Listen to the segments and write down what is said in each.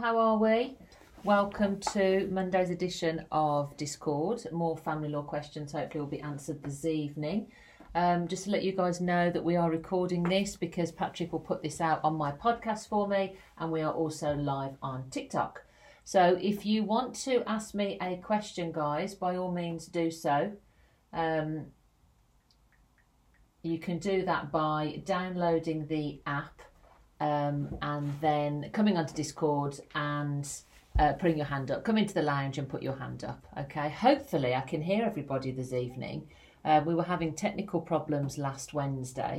how are we? Welcome to Monday's edition of Discord. More family law questions hopefully will be answered this evening. Um, just to let you guys know that we are recording this because Patrick will put this out on my podcast for me, and we are also live on TikTok. So if you want to ask me a question, guys, by all means do so. Um, you can do that by downloading the app um, and then coming onto Discord and uh, putting your hand up. Come into the lounge and put your hand up. Okay. Hopefully, I can hear everybody this evening. Uh, we were having technical problems last Wednesday,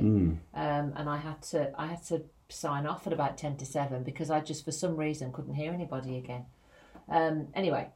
um, and I had to I had to sign off at about ten to seven because I just for some reason couldn't hear anybody again. Um, anyway,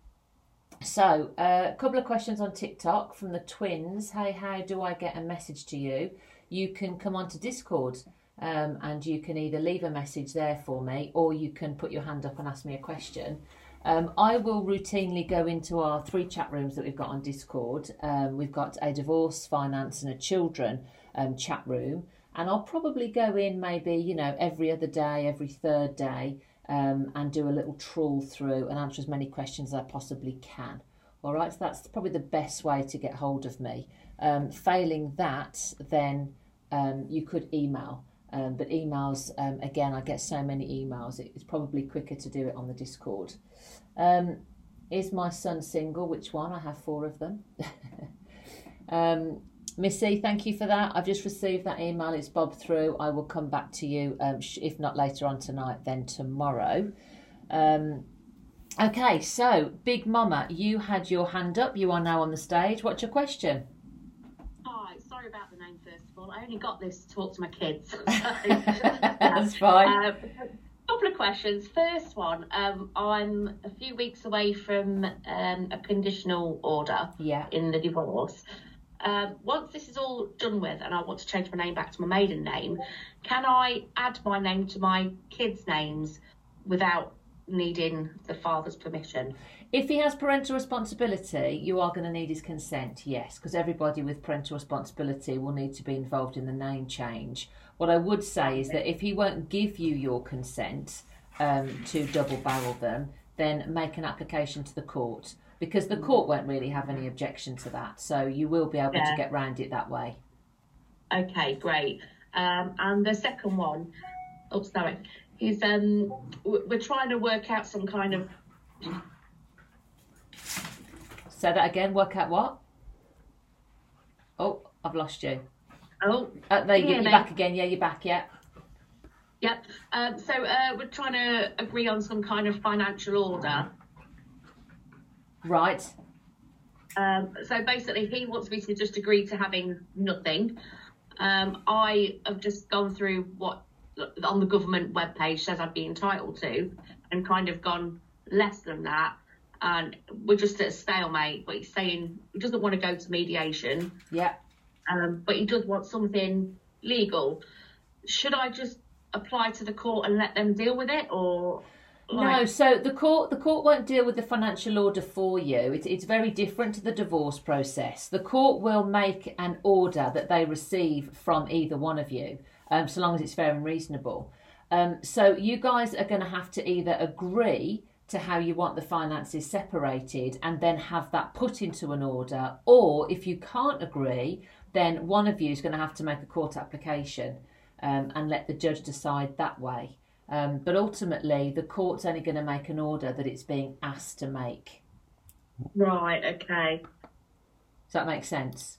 so uh, a couple of questions on TikTok from the twins. Hey, how do I get a message to you? You can come onto Discord. Um, and you can either leave a message there for me or you can put your hand up and ask me a question. Um, I will routinely go into our three chat rooms that we've got on Discord. Um, we've got a divorce, finance, and a children um, chat room, and I'll probably go in maybe you know every other day, every third day, um, and do a little trawl through and answer as many questions as I possibly can. All right, so that's probably the best way to get hold of me. Um, failing that, then you could email. Um, but emails, um, again, I get so many emails, it's probably quicker to do it on the Discord. Um, is my son single? Which one? I have four of them. um, Missy, thank you for that. I've just received that email. It's Bob through. I will come back to you, um, if not later on tonight, then tomorrow. Um, okay, so Big Mama, you had your hand up. You are now on the stage. What's your question? Hi, sorry about the name first of all. I only got this to talk to my kids. That's fine. Um, couple of questions. First one, um, I'm a few weeks away from um, a conditional order Yeah. in the divorce. Um, once this is all done with and I want to change my name back to my maiden name, can I add my name to my kids' names without needing the father's permission? If he has parental responsibility, you are going to need his consent, yes, because everybody with parental responsibility will need to be involved in the name change. What I would say is that if he won't give you your consent um, to double barrel them, then make an application to the court because the court won't really have any objection to that. So you will be able to get round it that way. Okay, great. Um, and the second one, oh sorry, is um, we're trying to work out some kind of Say that again. Work out what? Oh, I've lost you. oh Uh, there you, you're me? back again. Yeah, you're back. Yeah. Yep. Um, so uh, we're trying to agree on some kind of financial order. Right. Um, so basically, he wants me to just agree to having nothing. Um, I have just gone through what on the government webpage says I'd be entitled to, and kind of gone less than that. And we're just at a stalemate. But he's saying he doesn't want to go to mediation, Yeah. um, but he does want something legal. Should I just apply to the court and let them deal with it, or No, so the court the court won't deal with the financial order for you. It's it's very different to the divorce process. The court will make an order that they receive from either one of you, um, so long as it's fair and reasonable. Um, so you guys are going to have to either agree to how you want the finances separated and then have that put into an order, or if you can't agree, then one of you is going to have to make a court application um, and let the judge decide that way. Um, but ultimately, the court's only going to make an order that it's being asked to make. right? Okay. Does that make sense?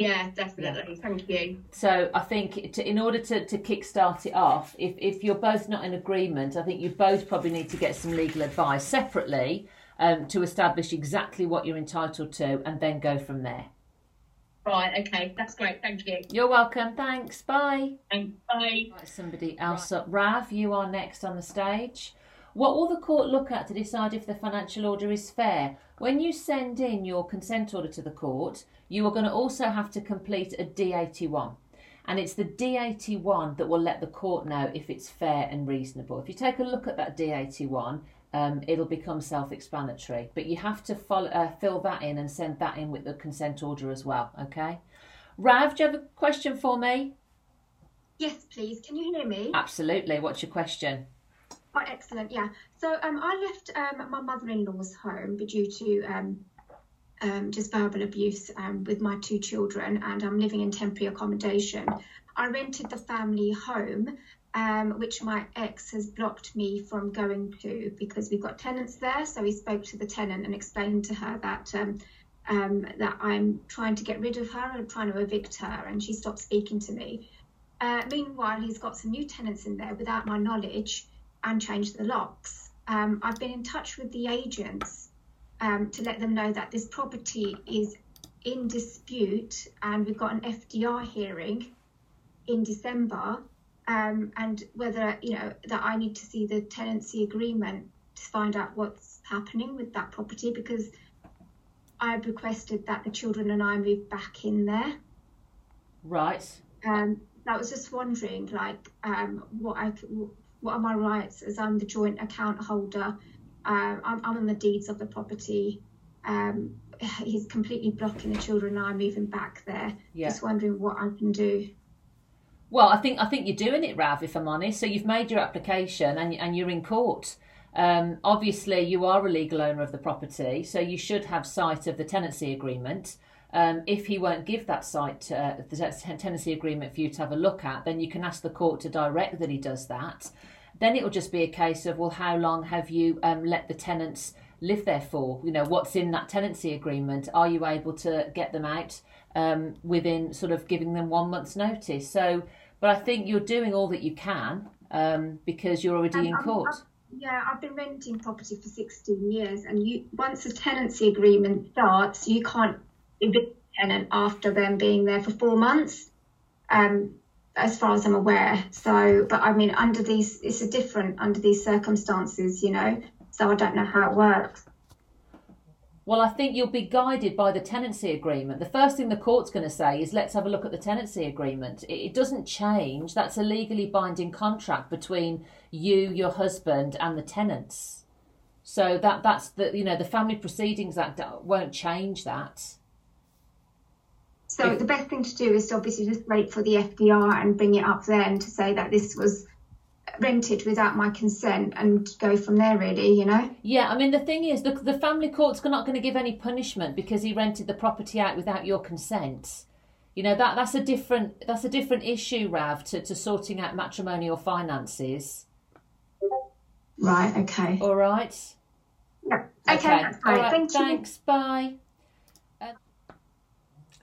Yeah, definitely. Thank you. So I think to, in order to, to kickstart it off, if, if you're both not in agreement, I think you both probably need to get some legal advice separately um, to establish exactly what you're entitled to and then go from there. Right. Okay. That's great. Thank you. You're welcome. Thanks. Bye. Thanks. Bye. Right, somebody else up. Rav, you are next on the stage. What will the court look at to decide if the financial order is fair? When you send in your consent order to the court, you are going to also have to complete a D81. And it's the D81 that will let the court know if it's fair and reasonable. If you take a look at that D81, um, it'll become self explanatory. But you have to follow, uh, fill that in and send that in with the consent order as well, okay? Rav, do you have a question for me? Yes, please. Can you hear me? Absolutely. What's your question? Oh, excellent. Yeah. So um, I left um, my mother-in-law's home due to um, um, just verbal abuse um, with my two children, and I'm living in temporary accommodation. I rented the family home, um, which my ex has blocked me from going to because we've got tenants there. So he spoke to the tenant and explained to her that. Um, um, that I'm trying to get rid of her and trying to evict her, and she stopped speaking to me. Uh, meanwhile, he's got some new tenants in there without my knowledge and changed the locks. Um, I've been in touch with the agents um, to let them know that this property is in dispute and we've got an FDR hearing in December um, and whether, you know, that I need to see the tenancy agreement to find out what's happening with that property because I've requested that the children and I move back in there. Right. Um, I was just wondering, like, um, what I what are my rights as I'm the joint account holder. Uh, I'm, I'm on the deeds of the property. Um, he's completely blocking the children and I'm moving back there. Yeah. Just wondering what I can do. Well, I think I think you're doing it, Rav. If I'm honest, so you've made your application and and you're in court. Um, obviously, you are a legal owner of the property, so you should have sight of the tenancy agreement. Um, if he won't give that site, uh, the tenancy agreement for you to have a look at, then you can ask the court to direct that he does that. Then it will just be a case of, well, how long have you um, let the tenants live there for? You know, what's in that tenancy agreement? Are you able to get them out um, within sort of giving them one month's notice? So, but I think you're doing all that you can um, because you're already in court. Yeah, I've been renting property for 16 years, and you once a tenancy agreement starts, you can't evict a tenant after them being there for four months. Um, as far as I'm aware. So, but I mean, under these, it's a different under these circumstances, you know. So I don't know how it works. Well, I think you'll be guided by the tenancy agreement. The first thing the court's going to say is let's have a look at the tenancy agreement. It, doesn't change. That's a legally binding contract between you, your husband, and the tenants. So that that's the you know the Family Proceedings Act won't change that. So the best thing to do is to obviously just wait for the FDR and bring it up then to say that this was rented without my consent and go from there really you know? Yeah i mean the thing is the, the family court's are not going to give any punishment because he rented the property out without your consent. You know that that's a different that's a different issue rav to, to sorting out matrimonial finances. Right okay. All right? Yeah okay, okay. great right. Thank thanks bye. uh,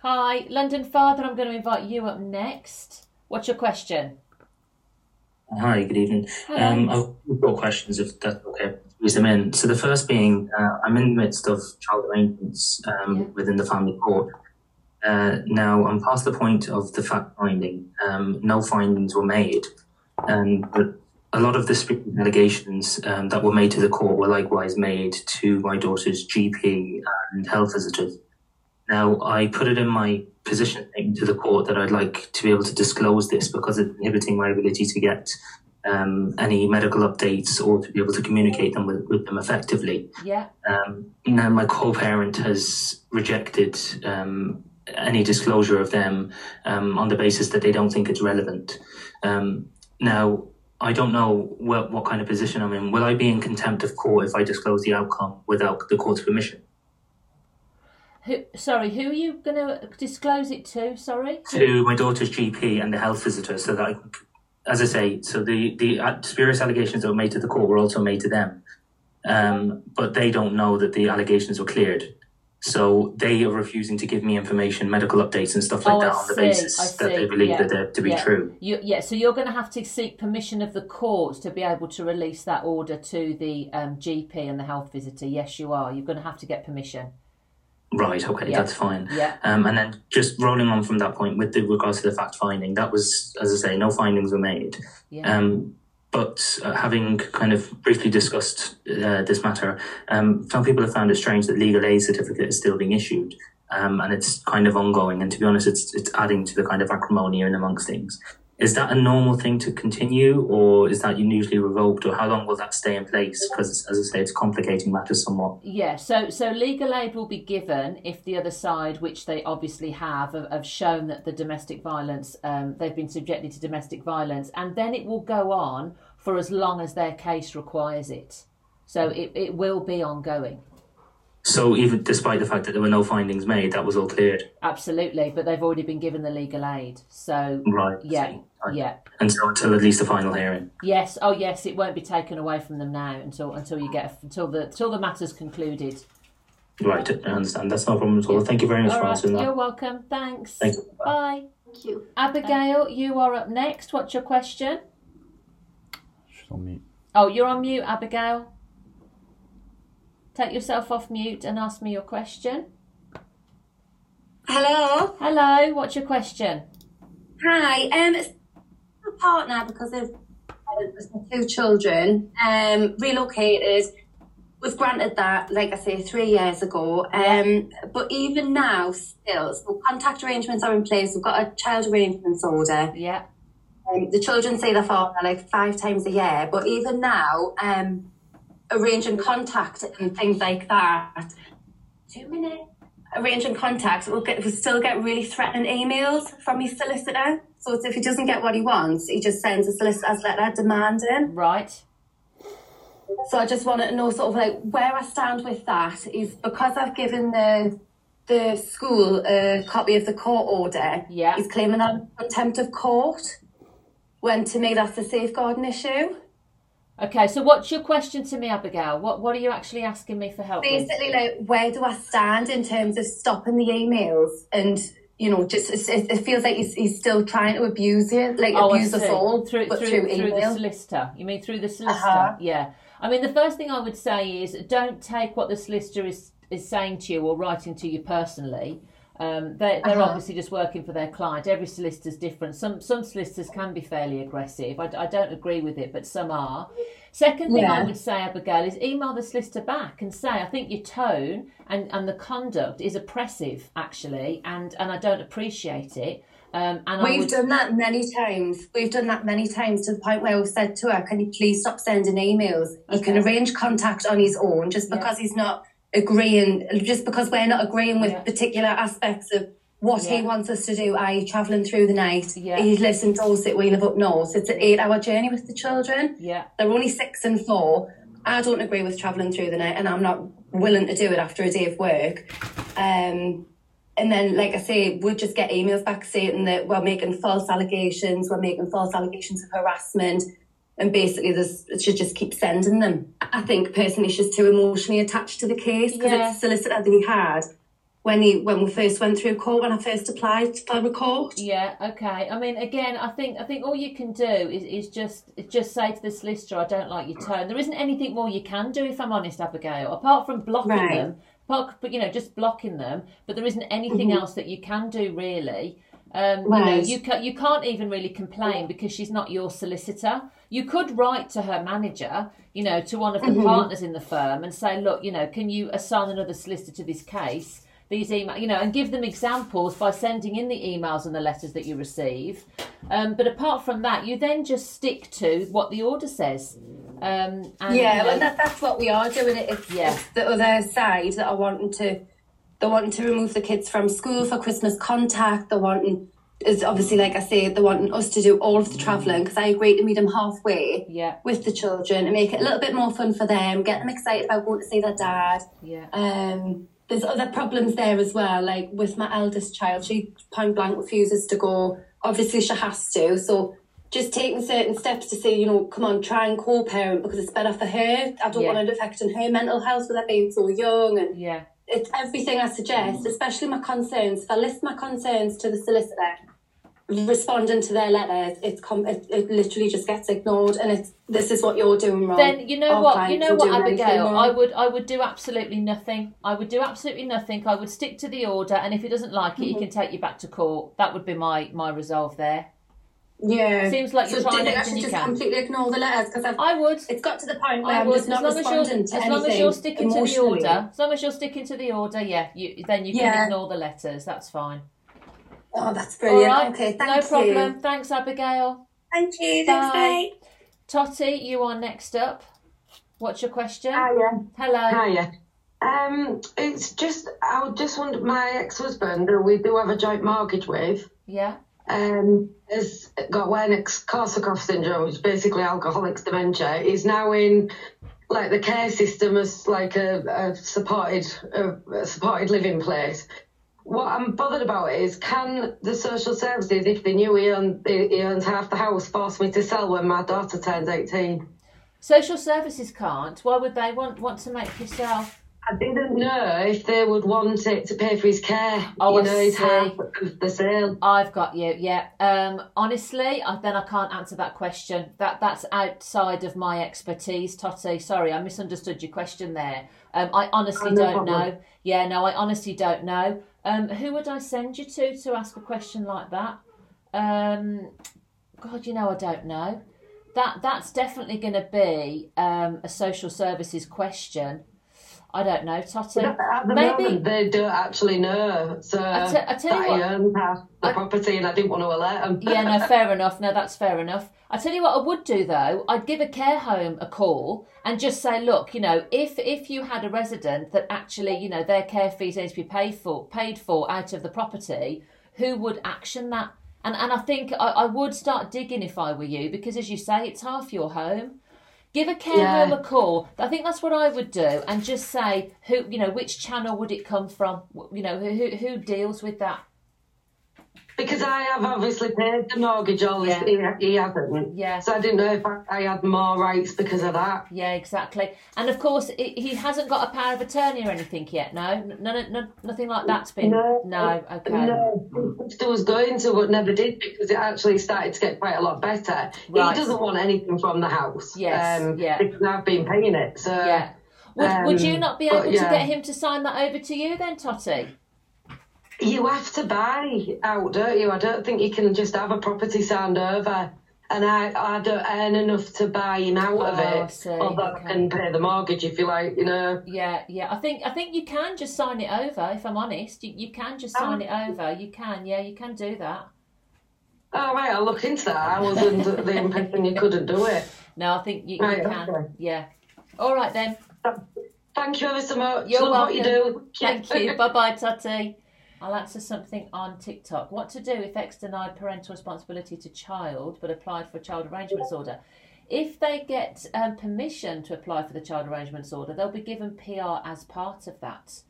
hi london father i'm going to invite you up next what's your question Hi, good evening. Um, I've got questions if that's okay. Squeeze them in. So the first being, uh, I'm in the midst of child arrangements um, yeah. within the family court. Uh, now I'm past the point of the fact finding. Um, no findings were made, um, but a lot of the allegations um, that were made to the court were likewise made to my daughter's GP and health visitors. Now I put it in my position to the court that I'd like to be able to disclose this because it's inhibiting my ability to get um, any medical updates or to be able to communicate them with, with them effectively. Yeah. Um, now, my co-parent has rejected um, any disclosure of them um, on the basis that they don't think it's relevant. Um, now, I don't know what, what kind of position I'm in. Will I be in contempt of court if I disclose the outcome without the court's permission? Who, sorry, who are you going to disclose it to? Sorry, to my daughter's GP and the health visitor, so that, I, as I say, so the the spurious allegations that were made to the court were also made to them, um, but they don't know that the allegations were cleared. So they are refusing to give me information, medical updates, and stuff like oh, that on the basis that they believe yeah. that they're to be yeah. true. You, yeah, so you're going to have to seek permission of the court to be able to release that order to the um, GP and the health visitor. Yes, you are. You're going to have to get permission. Right. Okay, yeah. that's fine. Yeah. Um, and then just rolling on from that point with the regards to the fact finding, that was, as I say, no findings were made. Yeah. Um, but uh, having kind of briefly discussed uh, this matter, um, some people have found it strange that legal aid certificate is still being issued, um, and it's kind of ongoing. And to be honest, it's it's adding to the kind of acrimony in amongst things. Is that a normal thing to continue, or is that usually revoked, or how long will that stay in place? Because, as I say, it's complicating matters somewhat. Yeah, so so legal aid will be given if the other side, which they obviously have, have, shown that the domestic violence, um, they've been subjected to domestic violence, and then it will go on for as long as their case requires it. So it, it will be ongoing. So even despite the fact that there were no findings made, that was all cleared. Absolutely, but they've already been given the legal aid. So Right. yeah. Right. yeah, And so until at least the final hearing. yes, oh yes, it won't be taken away from them now until until you get until the until the matter's concluded. Right, I understand. That's no problem at all. Thank you very much All for right, answering that. you're welcome. Thanks. Thank you. Bye. Thank you. Abigail, you are up next. What's your question? She's on mute. Oh, you're on mute, Abigail. Take yourself off mute and ask me your question. Hello. Hello, what's your question? Hi. Um, it's my partner because of with my two children. Um, relocated. We've granted that, like I say, three years ago. Um, but even now, still, so contact arrangements are in place. We've got a child arrangements order. Yeah, Um, the children see their father like five times a year, but even now, um, arranging contact and things like that. Two minutes. Arranging contact, we'll get, we'll still get really threatening emails from his solicitor. So if he doesn't get what he wants, he just sends a solicitor's letter demanding. right. So I just wanted to know sort of like where I stand with that is because I've given the the school a copy of the court order. Yeah. He's claiming that contempt of court. When to me that's a safeguarding issue. Okay, so what's your question to me, Abigail? What What are you actually asking me for help with? Basically, like where do I stand in terms of stopping the emails and you know just it, it feels like he's, he's still trying to abuse you, like Oh, abuse us all, through through, through, through the solicitor. You mean through the solicitor? Uh-huh. Yeah. I mean, the first thing I would say is don't take what the solicitor is is saying to you or writing to you personally. Um, they, they're Uh-huh. obviously just working for their client. Every solicitor's different. Some some solicitors can be fairly aggressive. I, I don't agree with it, but some are. Second thing I would say, Abigail, is email the solicitor back and say, I think your tone and, and the conduct is oppressive, actually, and, and I don't appreciate it. Um, and We've would, done that many times. We've done that many times to the point where we've said to her, "Can you please stop sending emails? He can arrange contact on his own, just Yeah. because he's not agreeing, just because we're not agreeing with Yeah. particular aspects of what he wants us to do. I.e., travelling through the night. Yeah. He lives in Dorset. We live up north. It's an eight-hour journey with the children. yeah. They're only six and four. I don't agree with travelling through the night, and I'm not willing to do it after a day of work. Um, and then, like I say, we'll just get emails back saying that we're making false allegations, we're making false allegations of harassment, and basically, this it should just keep sending them. I think personally, she's too emotionally attached to the case because Yeah. it's a solicitor that he had when he when we first went through court when I first applied for court. Yeah, okay. I mean, again, I think I think all you can do is, is just just say to the solicitor, "I don't like your tone." There isn't anything more you can do, if I'm honest, Abigail, apart from blocking Right. them. Apart, but you know, just blocking them. But there isn't anything Mhm. else that you can do really. Um, You know, you ca- you can't even really complain because she's not your solicitor. You could write to her manager, you know, to one of the Mhm. partners in the firm and say, "Look, you know, can you assign another solicitor to this case?" these email, you know, and give them examples by sending in the emails and the letters that you receive. Um, but apart from that, you then just stick to what the order says. Um, and, yeah, you know, well, that, that's what we are doing. It. It's, Yeah. it's the other side that are wanting to, they're wanting to remove the kids from school for Christmas contact. They're wanting, is obviously like I say, they're wanting us to do all of the travelling because I agree to meet them halfway yeah, with the children and make it a little bit more fun for them, get them excited about going to see their dad. yeah, Um, there's other problems there as well. Like with my eldest child, she point blank refuses to go. Obviously, she has to. So just taking certain steps to say, you know, come on, try and co-parent because it's better for her. I don't Yeah. want it affecting her mental health with her being so young. And yeah, it's everything I suggest, especially my concerns. If I list my concerns to the solicitor, responding to their letters, it's com- it, it literally just gets ignored, and it's this is what you're doing wrong. Then you know Our what? You know what, Abigail? I would, I would do absolutely nothing. I would do absolutely nothing. I would stick to the order, and if he doesn't like it, Mm-hmm. he can take you back to court. That would be my my resolve there. Yeah. Seems like you're so trying to I you just can. completely ignore the letters because I've I would. it's got to the point where I I'm would, just as not long as you're, responding as to long as you're sticking to the order, as long as you're sticking to the order, yeah, you then you can Yeah. ignore the letters. That's fine. Oh, that's brilliant. right, Okay, no thank problem. Thanks, Abigail. Thank you. Bye. Thanks, bye. Totty, you are next up. What's your question? Hiya. Hello. Hiya. Um, it's just I would just wonder my ex-husband, who we do have a joint mortgage with. Yeah. Um, has got Wernicke-Korsakoff syndrome, which is basically alcoholics dementia, is now in like the care system as like a, a supported a, a supported living place. What I'm bothered about is can the social services, if they knew he, owned, he owns half the house, force me to sell when my daughter turns 18? Social services can't. Why would they want want to make you sell? I didn't know if they would want it to pay for his care. Oh, you I know, his half of the sale. I've got you. Yeah. Um, honestly, I, then I can't answer that question. That that's outside of my expertise, Totty. Sorry, I misunderstood your question there. Um, I honestly Oh, no don't problem. know. Yeah, no, I honestly don't know. Um, who would I send you to to ask a question like that? Um, God, you know, I don't know. That that's definitely going to be um, a social services question. I don't know, Totty. At the Maybe moment, they don't actually know. So I te- I tell you what- half the I- property, and I didn't want to alert them. yeah, no, fair enough. No, that's fair enough. I tell you what, I would do though. I'd give a care home a call and just say, look, you know, if if you had a resident that actually, you know, their care fees need to be paid for, paid for out of the property, who would action that? And and I think I, I would start digging if I were you, because as you say, it's half your home. Give a care Yeah. home a call. I think that's what I would do, and just say who, you know, which channel would it come from? You know, who who, who deals with that? Because I have obviously paid the mortgage, all this, Yeah. he, he hasn't. Yeah. So I didn't know if I, I had more rights because of that. Yeah, exactly. And of course, it, he hasn't got a power of attorney or anything yet. No, no, no, nothing like that's been. No, No, okay. No, I was going to, but never did because it actually started to get quite a lot better. Right. He doesn't want anything from the house. um, yeah. Because I've been paying it. So Yeah. Would, would you Um, not be able to get him to sign that over to you then, Totty? You have to buy out, don't you? I don't think you can just have a property signed over. And I, I don't earn enough to buy him out oh, of Oh, it. I see, Although okay. I can pay the mortgage if you like, you know. Yeah, yeah. I think I think you can just sign it over. If I'm honest, you, you can just sign it over. You can, yeah, you can do that. Oh, right, I'll look into that. I was under the impression you couldn't do it. No, I think you, you can. okay. Yeah. All right then. Thank you ever so much. You're Love welcome. what you do. Thank you. bye bye, Totty. I'll answer something on TikTok. What to do if ex denied parental responsibility to child but applied for a child arrangements order? If they get um, permission to apply for the child arrangements order, they'll be given PR as part of that.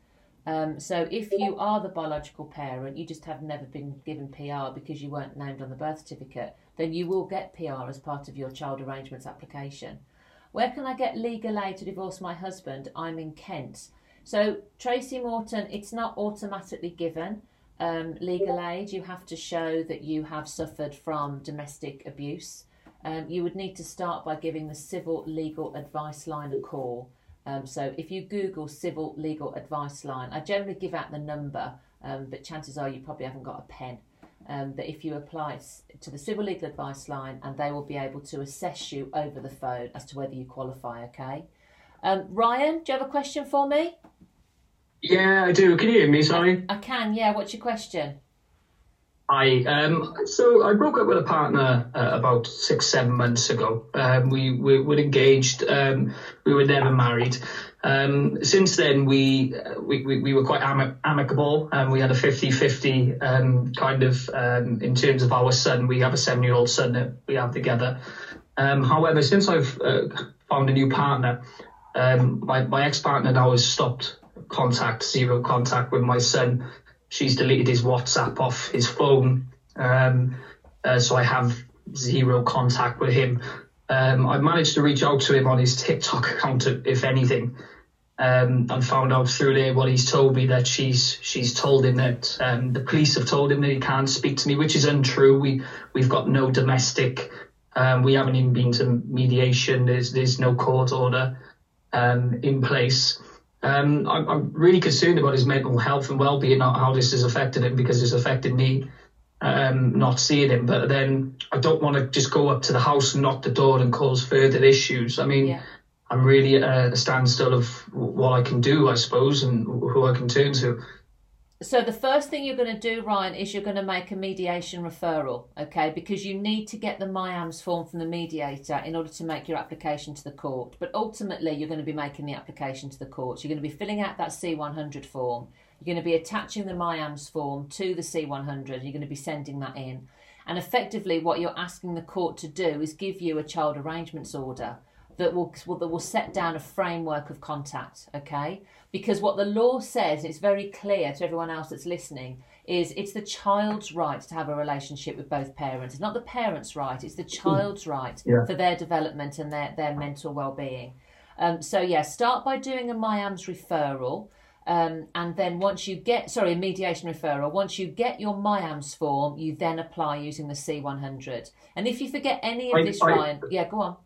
Um, so if you are the biological parent, you just have never been given PR because you weren't named on the birth certificate, then you will get PR as part of your child arrangements application. Where can I get legal aid to divorce my husband? I'm in Kent. So, Tracy Morton, it's not automatically given um, legal aid. You have to show that you have suffered from domestic abuse. Um, you would need to start by giving the Civil Legal Advice Line a call. Um, so, if you Google Civil Legal Advice Line, I generally give out the number, um, but chances are you probably haven't got a pen. Um, that if you apply to the Civil Legal Advice Line, and they will be able to assess you over the phone as to whether you qualify, okay? Um, Ryan, do you have a question for me? Yeah, I do. Can you hear me? Sorry. I can, yeah. What's your question? Hi. Um, so I broke up with a partner uh, about six, seven months ago. Um, we, we were engaged. Um, we were never married. Um, since then, we, uh, we, we, we were quite ami- amicable and we had a 50-50 um, kind of, um, in terms of our son, we have a seven-year-old son that we have together. Um, however, since I've uh, found a new partner, um, my, my ex-partner now has stopped contact, zero contact with my son. She's deleted his WhatsApp off his phone. Um, uh, so I have zero contact with him. Um, I managed to reach out to him on his TikTok account, if anything, um, and found out through there what he's told me that she's she's told him that um, the police have told him that he can't speak to me, which is untrue. We we've got no domestic. Um, we haven't even been to mediation. There's there's no court order um, in place. Um, I'm, I'm really concerned about his mental health and well-being, how how this has affected him because it's affected me um, not seeing him. But then I don't want to just go up to the house and knock the door and cause further issues. I mean, Yeah. I'm really at a standstill of what I can do, I suppose, and who I can turn to. So the first thing you're going to do, Ryan, is you're going to make a mediation referral, okay? Because you need to get the MIAMs form from the mediator in order to make your application to the court. But ultimately, you're going to be making the application to the court. You're going to be filling out that C100 form. You're going to be attaching the MIAMs form to the C100. You're going to be sending that in. And effectively, what you're asking the court to do is give you a child arrangements order that will that will set down a framework of contact. Okay, because what the law says, and it's very clear to everyone else that's listening, is it's the child's right to have a relationship with both parents. It's not the parents' right; it's the child's right Yeah. for their development and their their mental well-being. Um, so yeah, start by doing a MIAMs referral. Um, and then once you get, sorry, a mediation referral, once you get your MIAMs form, you then apply using the C100. And if you forget any of I- this, I- Ryan, yeah, go on.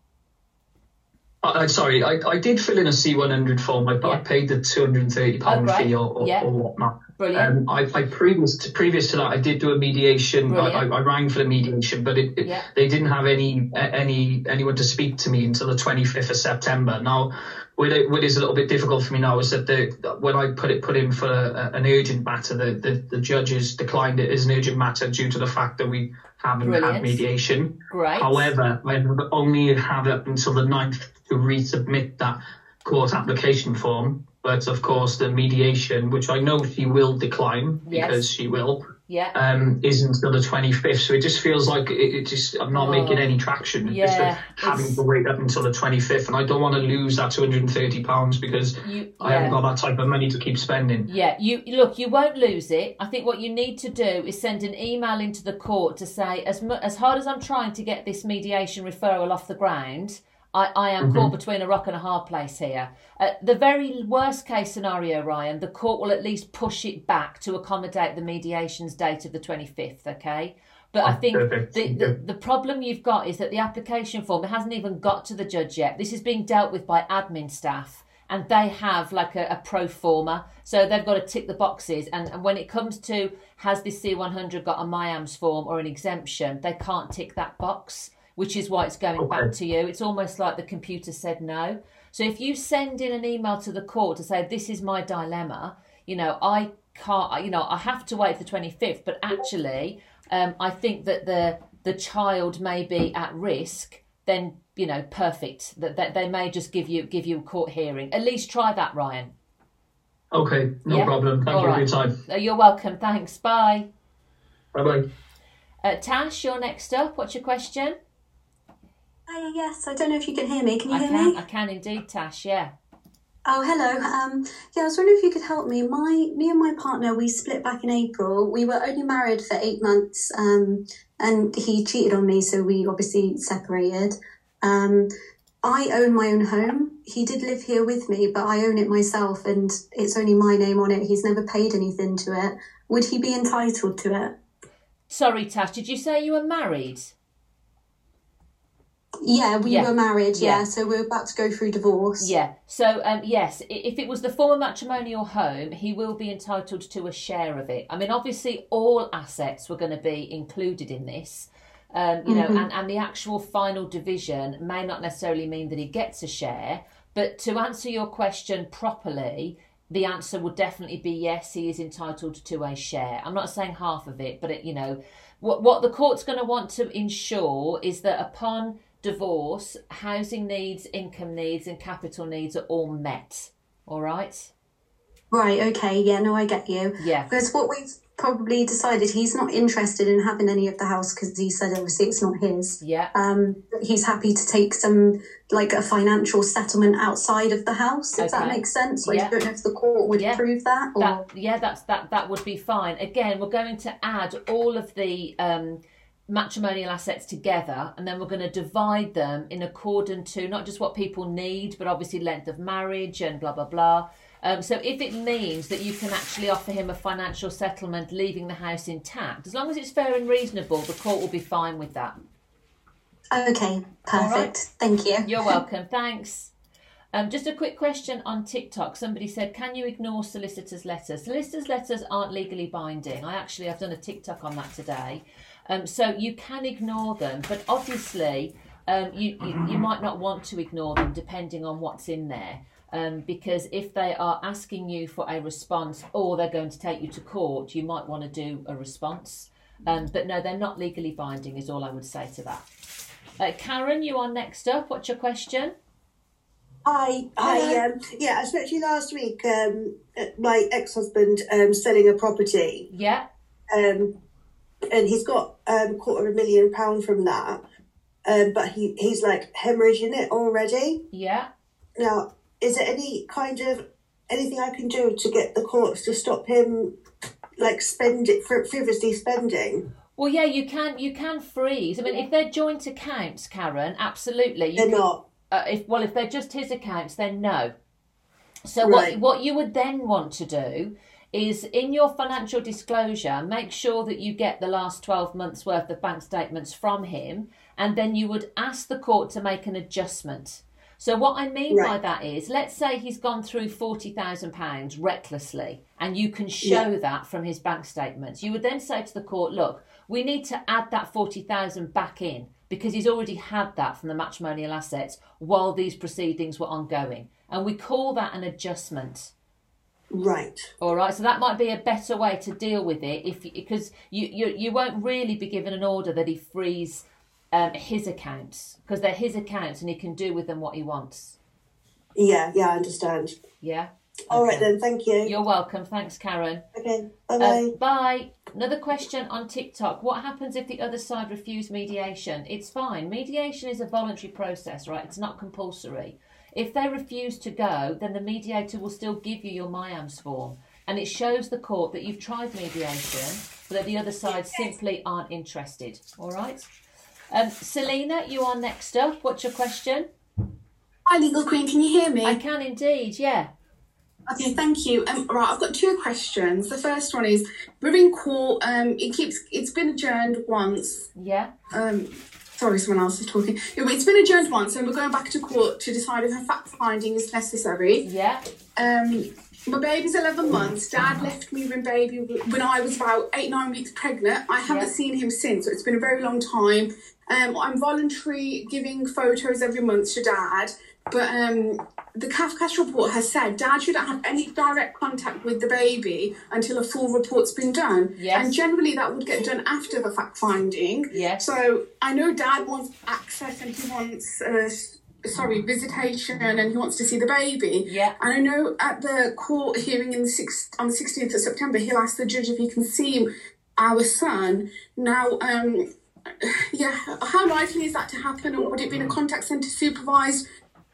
Uh, sorry, I, I did fill in a C100 form. I, I paid the 230 pound Oh, right. fee or, or, Yeah. or whatnot. Brilliant. Um, I, I previous to, previous to that, I did do a mediation. I, I, I rang for the mediation, but it, it, Yeah. they didn't have any any anyone to speak to me until the 25th of September. Now, what, is a little bit difficult for me now is that the when I put it put in for a, an urgent matter, the, the the judges declined it as an urgent matter due to the fact that we haven't Brilliant. had mediation. Great. However, I only have up until the 9th to resubmit that court application form. But of course, the mediation, which I know she will decline Yes. because she will, yeah. um, isn't until the 25th. So it just feels like it, it just I'm not Oh. making any traction. Just having it's- to wait up until the 25th, and I don't want to lose that 230 pounds because You, I haven't got that type of money to keep spending. Yeah, you look. You won't lose it. I think what you need to do is send an email into the court to say, as mu- as hard as I'm trying to get this mediation referral off the ground, I, I am caught between a rock and a hard place here. Uh, the very worst case scenario, Ryan, the court will at least push it back to accommodate the mediation's date of the 25th. Okay. But I think the, the, the problem you've got is that the application form hasn't even got to the judge yet. This is being dealt with by admin staff and they have like a, a pro forma. So they've got to tick the boxes. And, and when it comes to has this C100 got a MIAMs form or an exemption, they can't tick that box, which is why it's going back to you. It's almost like the computer said no. So if you send in an email to the court to say, this is my dilemma, you know, I can't, you know, I have to wait for the 25th, but actually, um, I think that the the child may be at risk, then you know, perfect. That, that they may just give you give you a court hearing. At least try that, Ryan. Okay, no Yeah. problem. Thank All you right. for your time. You're welcome. Thanks. Bye. Bye bye. Uh, Tash, you're next up. What's your question? Hi, yes, I don't know if you can hear me. Can you I hear can. me? I can indeed, Tash. Yeah. Oh, hello. Um, yeah, I was wondering if you could help me. My, me and my partner, we split back in April. We were only married for eight months, um, and he cheated on me, so we obviously separated. Um, I own my own home. He did live here with me, but I own it myself, and it's only my name on it. He's never paid anything to it. Would he be entitled to it? Sorry, Tash. Did you say you were married? Yeah, we Yeah. were married. Yeah. Yeah. so we're about to go through divorce. Yeah. So, um, yes, if it was the former matrimonial home, he will be entitled to a share of it. I mean, obviously, all assets were going to be included in this. Um, you know, and, and the actual final division may not necessarily mean that he gets a share, but to answer your question properly, the answer would definitely be yes, he is entitled to a share. I'm not saying half of it, but it, you know, what what the court's going to want to ensure is that upon divorce, housing needs, income needs, and capital needs are all met. All right. Right, okay, yeah, no, I get you. Yeah. Because what we've probably decided, he's not interested in having any of the house because he said obviously it's not his. Yeah. Um, but he's happy to take some, like a financial settlement outside of the house, if that makes sense. I Yeah. don't know if the court would Yeah. approve that or. That yeah, that's that that would be fine. Again, we're going to add all of the um, matrimonial assets together, and then we're going to divide them in accordance to not just what people need, but obviously length of marriage and blah blah blah. Um, so if it means that you can actually offer him a financial settlement, leaving the house intact, as long as it's fair and reasonable, the court will be fine with that. Okay, perfect. Thank you. You're welcome. Thanks. Um, just a quick question on TikTok. Somebody said, "Can you ignore solicitors' letters?" Solicitors' letters aren't legally binding. I actually I've done a TikTok on that today, um, so you can ignore them, but obviously um, you, you you might not want to ignore them depending on what's in there. Um, because if they are asking you for a response or they're going to take you to court, you might want to do a response. Um, but no, they're not legally binding, is all I would say to that. Uh, Karen, you are next up. What's your question? Hi, hi. Um, yeah, I spoke to you last week. Um, uh, my ex-husband um, selling a property. Yeah. Um, and he's got um, quarter of a million pound from that. Um, but he, he's like hemorrhaging it already. Yeah. Now, is there any kind of anything I can do to get the courts to stop him like spend it for frivolously spending? Well, yeah, you can you can freeze. I mean, if they're joint accounts, Karen, absolutely. You They're can- not. Uh, if well, if they're just his accounts, then no. So Right. what what you would then want to do is in your financial disclosure, make sure that you get the last twelve months worth of bank statements from him, and then you would ask the court to make an adjustment. So what I mean by that is, let's say he's gone through forty thousand pounds recklessly, and you can show Yeah. that from his bank statements. You would then say to the court, "Look, we need to add that forty thousand back in because he's already had that from the matrimonial assets while these proceedings were ongoing, and we call that an adjustment." Right. All right, so that might be a better way to deal with it if because you you you won't really be given an order that he frees um, his accounts because they're his accounts and he can do with them what he wants. Yeah, yeah, I understand. Yeah. All right Okay. then, thank you. You're welcome. Thanks, Karen. Okay, bye Uh, bye. bye. Another question on TikTok. What happens if the other side refuse mediation? It's fine. Mediation is a voluntary process, right? It's not compulsory. If they refuse to go, then the mediator will still give you your MIAMs form. And it shows the court that you've tried mediation, but that the other side simply aren't interested. All right? Um, Selena, you are next up. What's your question? Hi, Legal Queen. Can you hear me? I can indeed, yeah. Okay, thank you. Um, right, I've got two questions. The first one is we're in court. Um, it keeps it's been adjourned once. Yeah. Um, sorry, someone else is talking. It's been adjourned once, and we're going back to court to decide if a fact finding is necessary. Yeah. Um, my baby's 11 months. Dad left me when baby when I was about eight nine weeks pregnant. I haven't Yeah. seen him since, so it's been a very long time. Um, I'm voluntary giving photos every month to Dad, but um, the CAFCASS report has said Dad shouldn't have any direct contact with the baby until a full report's been done. Yes. And generally that would get done after the fact finding. Yes. So I know Dad wants access and he wants. Uh, sorry, visitation and he wants to see the baby. Yeah. And I know at the court hearing in the six, on the 16th of September, he'll ask the judge if he can see our son. Now, um, yeah, how likely is that to happen, or would it be in a contact centre supervised?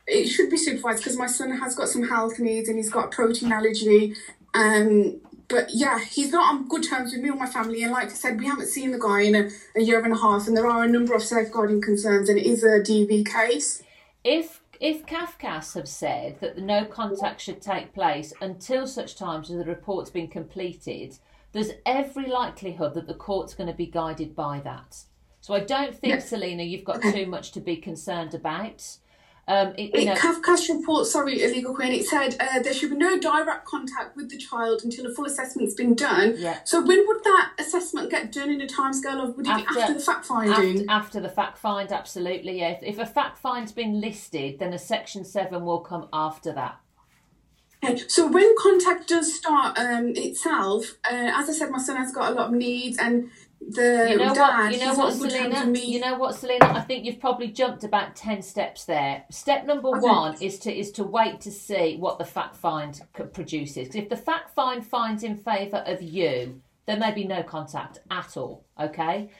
It should be supervised because my son has got some health needs and he's got a protein allergy. Um, but yeah, he's not on good terms with me or my family. And like I said, we haven't seen the guy in a, a year and a half, and there are a number of safeguarding concerns, and it is a DV case. if if CAFCASS have said that no contact should take place until such times as the report's been completed, there's every likelihood that the court's going to be guided by that. So I don't think, Yeah. Selena, you've got too much to be concerned about. Um, it, you know, CAFCASS report, sorry, illegal queen, it said uh, there should be no direct contact with the child until a full assessment's been done. Yeah. So when would that assessment get done in a timescale of, would it After- be after the fact finding? After, after the fact find, absolutely. Yeah. If, if a fact find's been listed, then a section seven will come after that. Okay, So when contact does start um, itself, uh, as I said, my son has got a lot of needs, and the You know dad, what? You know what, not good terms Selena? You know what, Selena? I think you've probably jumped about ten steps there. Step number Okay. one is to is to wait to see what the fact find produces. if the fact find finds in favour of you, there may be no contact at all. Okay.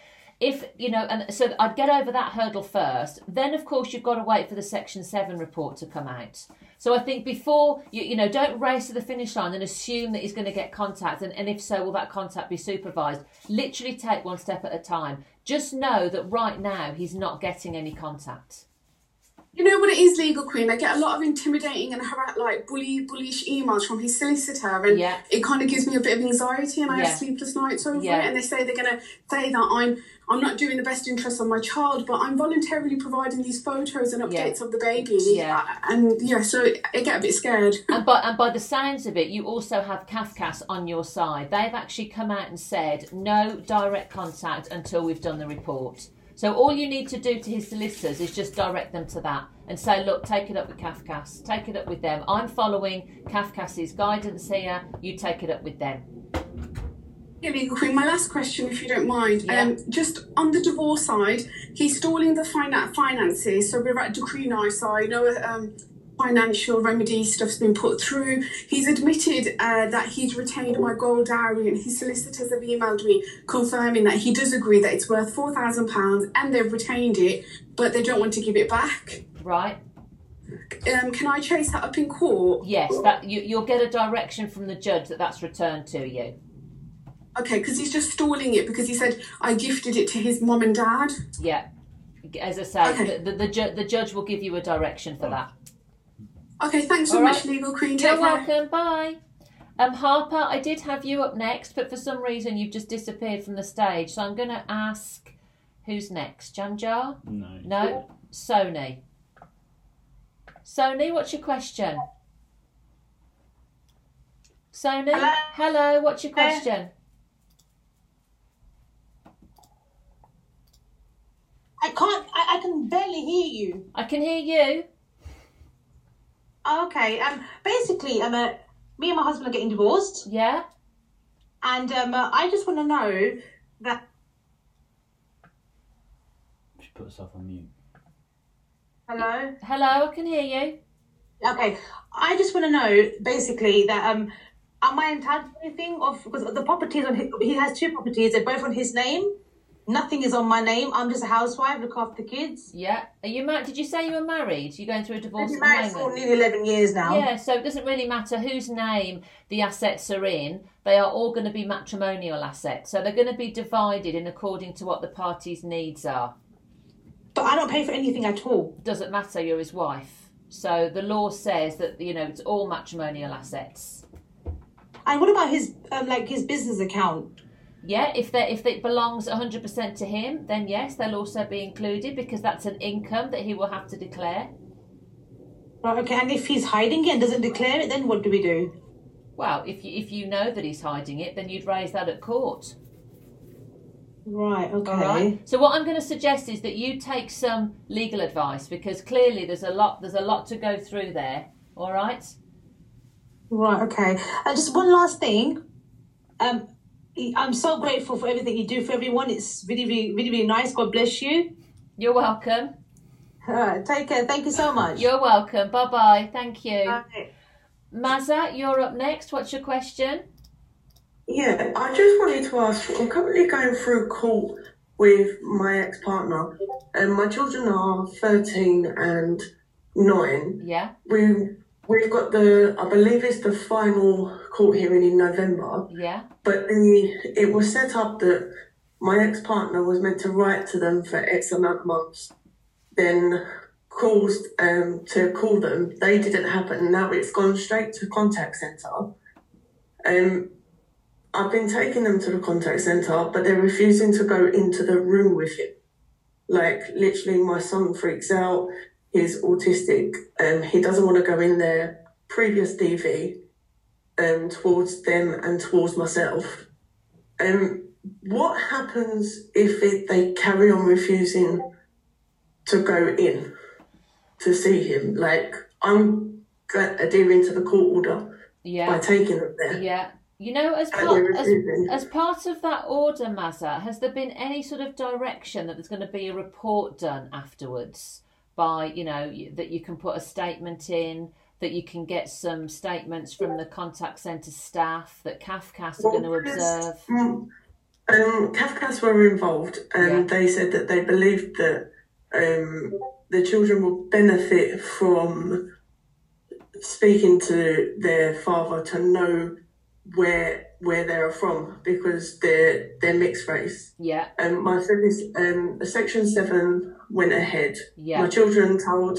If you know, and so I'd get over that hurdle first. Then, of course, you've got to wait for the Section Seven report to come out. So I think before you, you know, don't race to the finish line and assume that he's going to get contact, and, and if so, will that contact be supervised? Literally take one step at a time. Just know that right now he's not getting any contact. You know what it is, legal queen. I get a lot of intimidating and harass, like bully, bullish emails from his solicitor, and Yeah. it kind of gives me a bit of anxiety, and I Yeah. have sleepless nights over Yeah. it. And they say they're going to say that I'm I'm not doing the best interest of my child, but I'm voluntarily providing these photos and Yeah. updates of the baby. Yeah. Uh, and yeah, so I get a bit scared. And by, and by the sounds of it, you also have CAFCASS on your side. They've actually come out and said no direct contact until we've done the report. So all you need to do to his solicitors is just direct them to that and say, look, take it up with CAFCASS, take it up with them. I'm following CAFCASS's guidance here. You take it up with them. Yeah, legal queen. My last question, if you don't mind, Yeah. um, just on the divorce side, he's stalling the finan- finances. So we're at decree now. So I know um, financial remedy stuff's been put through. He's admitted uh, that he's retained my gold diary, and his solicitors have emailed me confirming that he does agree that it's worth four thousand pounds, and they've retained it, but they don't want to give it back. Right. Um, can I chase that up in court? Yes, that you, you'll get a direction from the judge that that's returned to you. Okay, because he's just stalling it because he said I gifted it to his mom and dad. Yeah. As I say, Okay. the, the, the, ju- the judge will give you a direction for that. Okay, thanks so All much, right. Legal Queen. You're Take care. welcome. Bye. Um, Harper, I did have you up next, but for some reason you've just disappeared from the stage. So I'm going to ask who's next? Jamjar? No. No? Sony. Sony, what's your question? Sony? Hello? Hello, what's your question? I can't. I, I can barely hear you. I can hear you. Okay. Um. Basically, um. Uh, me and my husband are getting divorced. Yeah. And um. Uh, I just want to know that. She put herself on mute. Hello. Hello, I can hear you. Okay. I just want to know basically that um. Am I entitled to anything of because the properties on his, he has two properties. They're both on his name. Nothing is on my name. I'm just a housewife. Look after the kids. Yeah. Are you married? Did you say you were married? You're going through a divorce I've been married for nearly eleven years now. Yeah, so it doesn't really matter whose name the assets are in. They are all going to be matrimonial assets. So they're going to be divided in according to what the parties' needs are. But I don't pay for anything at all. Doesn't matter, you're his wife. So the law says that, you know, it's all matrimonial assets. And what about his um, like his business account? Yeah, if they if it belongs 100% to him, then yes, they'll also be included because that's an income that he will have to declare. Right, okay, and if he's hiding it and doesn't declare it, then what do we do? Well, if you if you know that he's hiding it, then you'd raise that at court. Right, okay. All right. So what I'm going to suggest is that you take some legal advice because clearly there's a lot there's a lot to go through there. All right. Right, okay. And just one last thing. Um, I'm so grateful for everything you do for everyone. It's really, really, really, really nice. God bless you. You're welcome. All right, take care. Thank you so much. You're welcome. Bye bye. Thank you. Bye. Mazza, you're up next. What's your question? Yeah, I just wanted to ask. I'm currently going through court with my ex partner, and my children are 13 and 9. Yeah. We, we've got the, I believe it's the final court hearing in November, Yeah. but the, it was set up that my ex partner was meant to write to them for X amount of months, then calls um, to call them. They didn't happen. Now it's gone straight to contact centre. Um, I've been taking them to the contact centre, but they're refusing to go into the room with him. Like literally, my son freaks out. He's autistic, and he doesn't want to go in there. Previous DV, um, towards them and towards myself. Um, what happens if it, they carry on refusing to go in to see him? Like I'm adhering to the court order Yeah. by taking them there. Yeah. You know, as part, as, as part of that order, Mazza, has there been any sort of direction that there's going to be a report done afterwards by, you know, that you can put a statement in, that you can get some statements from the contact centre staff, that CAFCASS are going to observe? mm, Um, CAFCASS were involved, and they said that they believed that um, the children will benefit from speaking to their father to know where where they're from because they're they're mixed race. Yeah. Um, my service, um, section seven went ahead. Yeah. My children told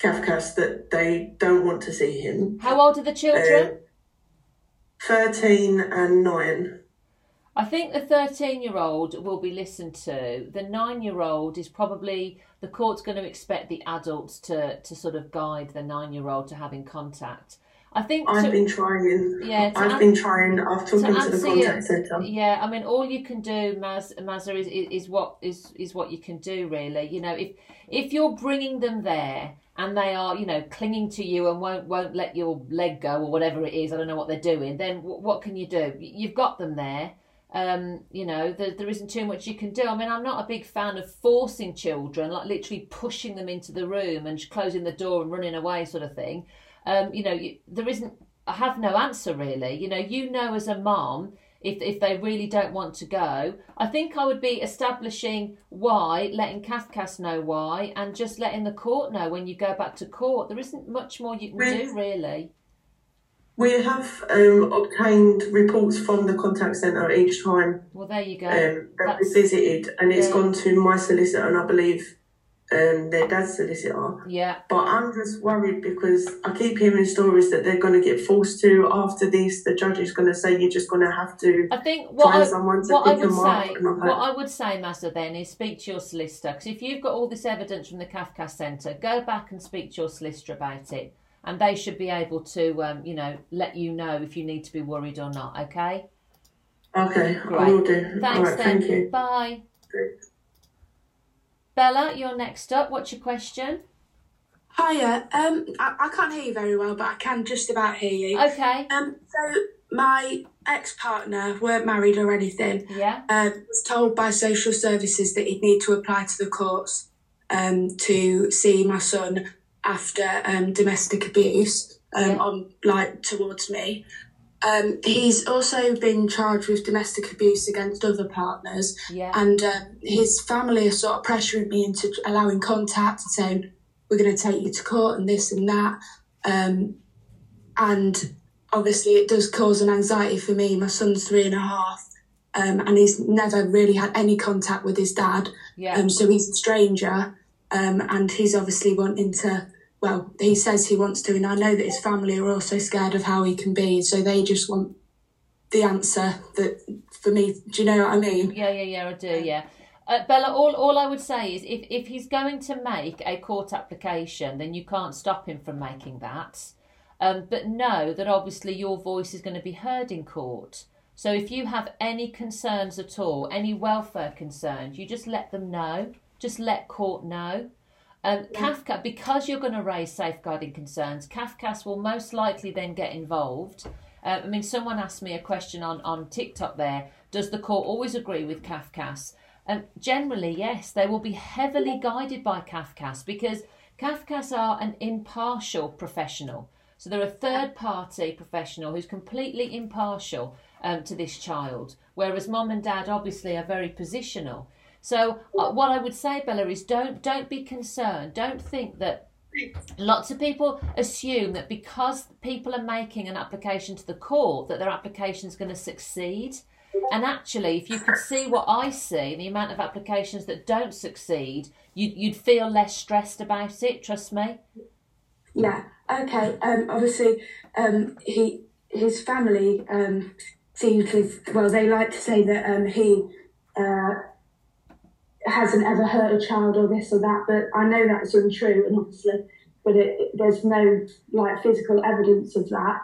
CAFCASS that they don't want to see him. How old are the children? Um, Thirteen and nine. I think the 13 year old will be listened to. The nine year old is probably, the court's going to expect the adults to, to sort of guide the nine year old to having contact. I think. I've to- been trying. Yeah, to I've an- been trying. I've to talked to, the answer contact centre. Yeah, I mean, all you can do, Maz, Mazza, is, is is what is is what you can do, really. You know, if if you're bringing them there and they are, you know, clinging to you and won't won't let your leg go or whatever it is, I don't know what they're doing. Then w- what can you do? You've got them there. um, you know, there, there isn't too much you can do. I mean, I'm not a big fan of forcing children, like literally pushing them into the room and closing the door and running away, sort of thing. Um, you know, you, there isn't. I have no answer really. You know, you know as a mom if if they really don't want to go. I think I would be establishing why, letting Cafcass know why, and just letting the court know when you go back to court. There isn't much more you can do really. We have um, obtained reports from the contact centre each time Well, there you go. um, that we visited, and it's yeah. gone to my solicitor and I believe um, their dad's solicitor. Yeah. But I'm just worried because I keep hearing stories that they're going to get forced to after this. The judge is going to say you're just going to have to I think what find I, someone to what I would them say, what I would say, Mazza, then is speak to your solicitor because if you've got all this evidence from the Kafka Centre, go back and speak to your solicitor about it, and they should be able to, um, you know, let you know if you need to be worried or not. Okay. okay, I Great. will do. Thanks, All right, then. thank you. Bye. Bella, you're next up. What's your question? Hiya. Um, I, I can't hear you very well, but I can just about hear you. Okay. Um, so my ex-partner weren't married or anything. Yeah. Um, was told by social services that he'd need to apply to the courts um, to see my son after um, domestic abuse um, on like towards me. Um, he's also been charged with domestic abuse against other partners, Yeah. and um, his family are sort of pressuring me into allowing contact and saying we're going to take you to court and this and that. Um, and obviously, it does cause an anxiety for me. My son's three and a half, um, and he's never really had any contact with his dad. Yeah. Um, so he's a stranger, um, and he's obviously wanting to. Well, he says he wants to, and I know that his family are also scared of how he can be. So they just want the answer that for me. Do you know what I mean? Yeah, yeah, yeah, I do, yeah. Uh, Bella, all, all I would say is if, if he's going to make a court application, then you can't stop him from making that. Um, but know that obviously your voice is going to be heard in court. So if you have any concerns at all, any welfare concerns, you just let them know. Just let court know. Um, Kafka, because you're going to raise safeguarding concerns, CAFCASS will most likely then get involved. Uh, I mean, someone asked me a question on, on TikTok there. Does the court always agree with CAFCASS? Um, generally, yes. They will be heavily guided by CAFCASS because CAFCASS are an impartial professional. So they're a third party professional who's completely impartial um, to this child, whereas mom and dad obviously are very positional. So uh, what I would say, Bella, is don't don't be concerned. Don't think that lots of people assume that because people are making an application to the court that their application is going to succeed. And actually, if you could see what I see, the amount of applications that don't succeed, you'd, you'd feel less stressed about it. Trust me. Yeah. Okay. Um. Obviously, um. He his family um seems to well. They like to say that um he uh hasn't ever hurt a child or this or that, but I know that's untrue, and obviously, but it, there's no like physical evidence of that.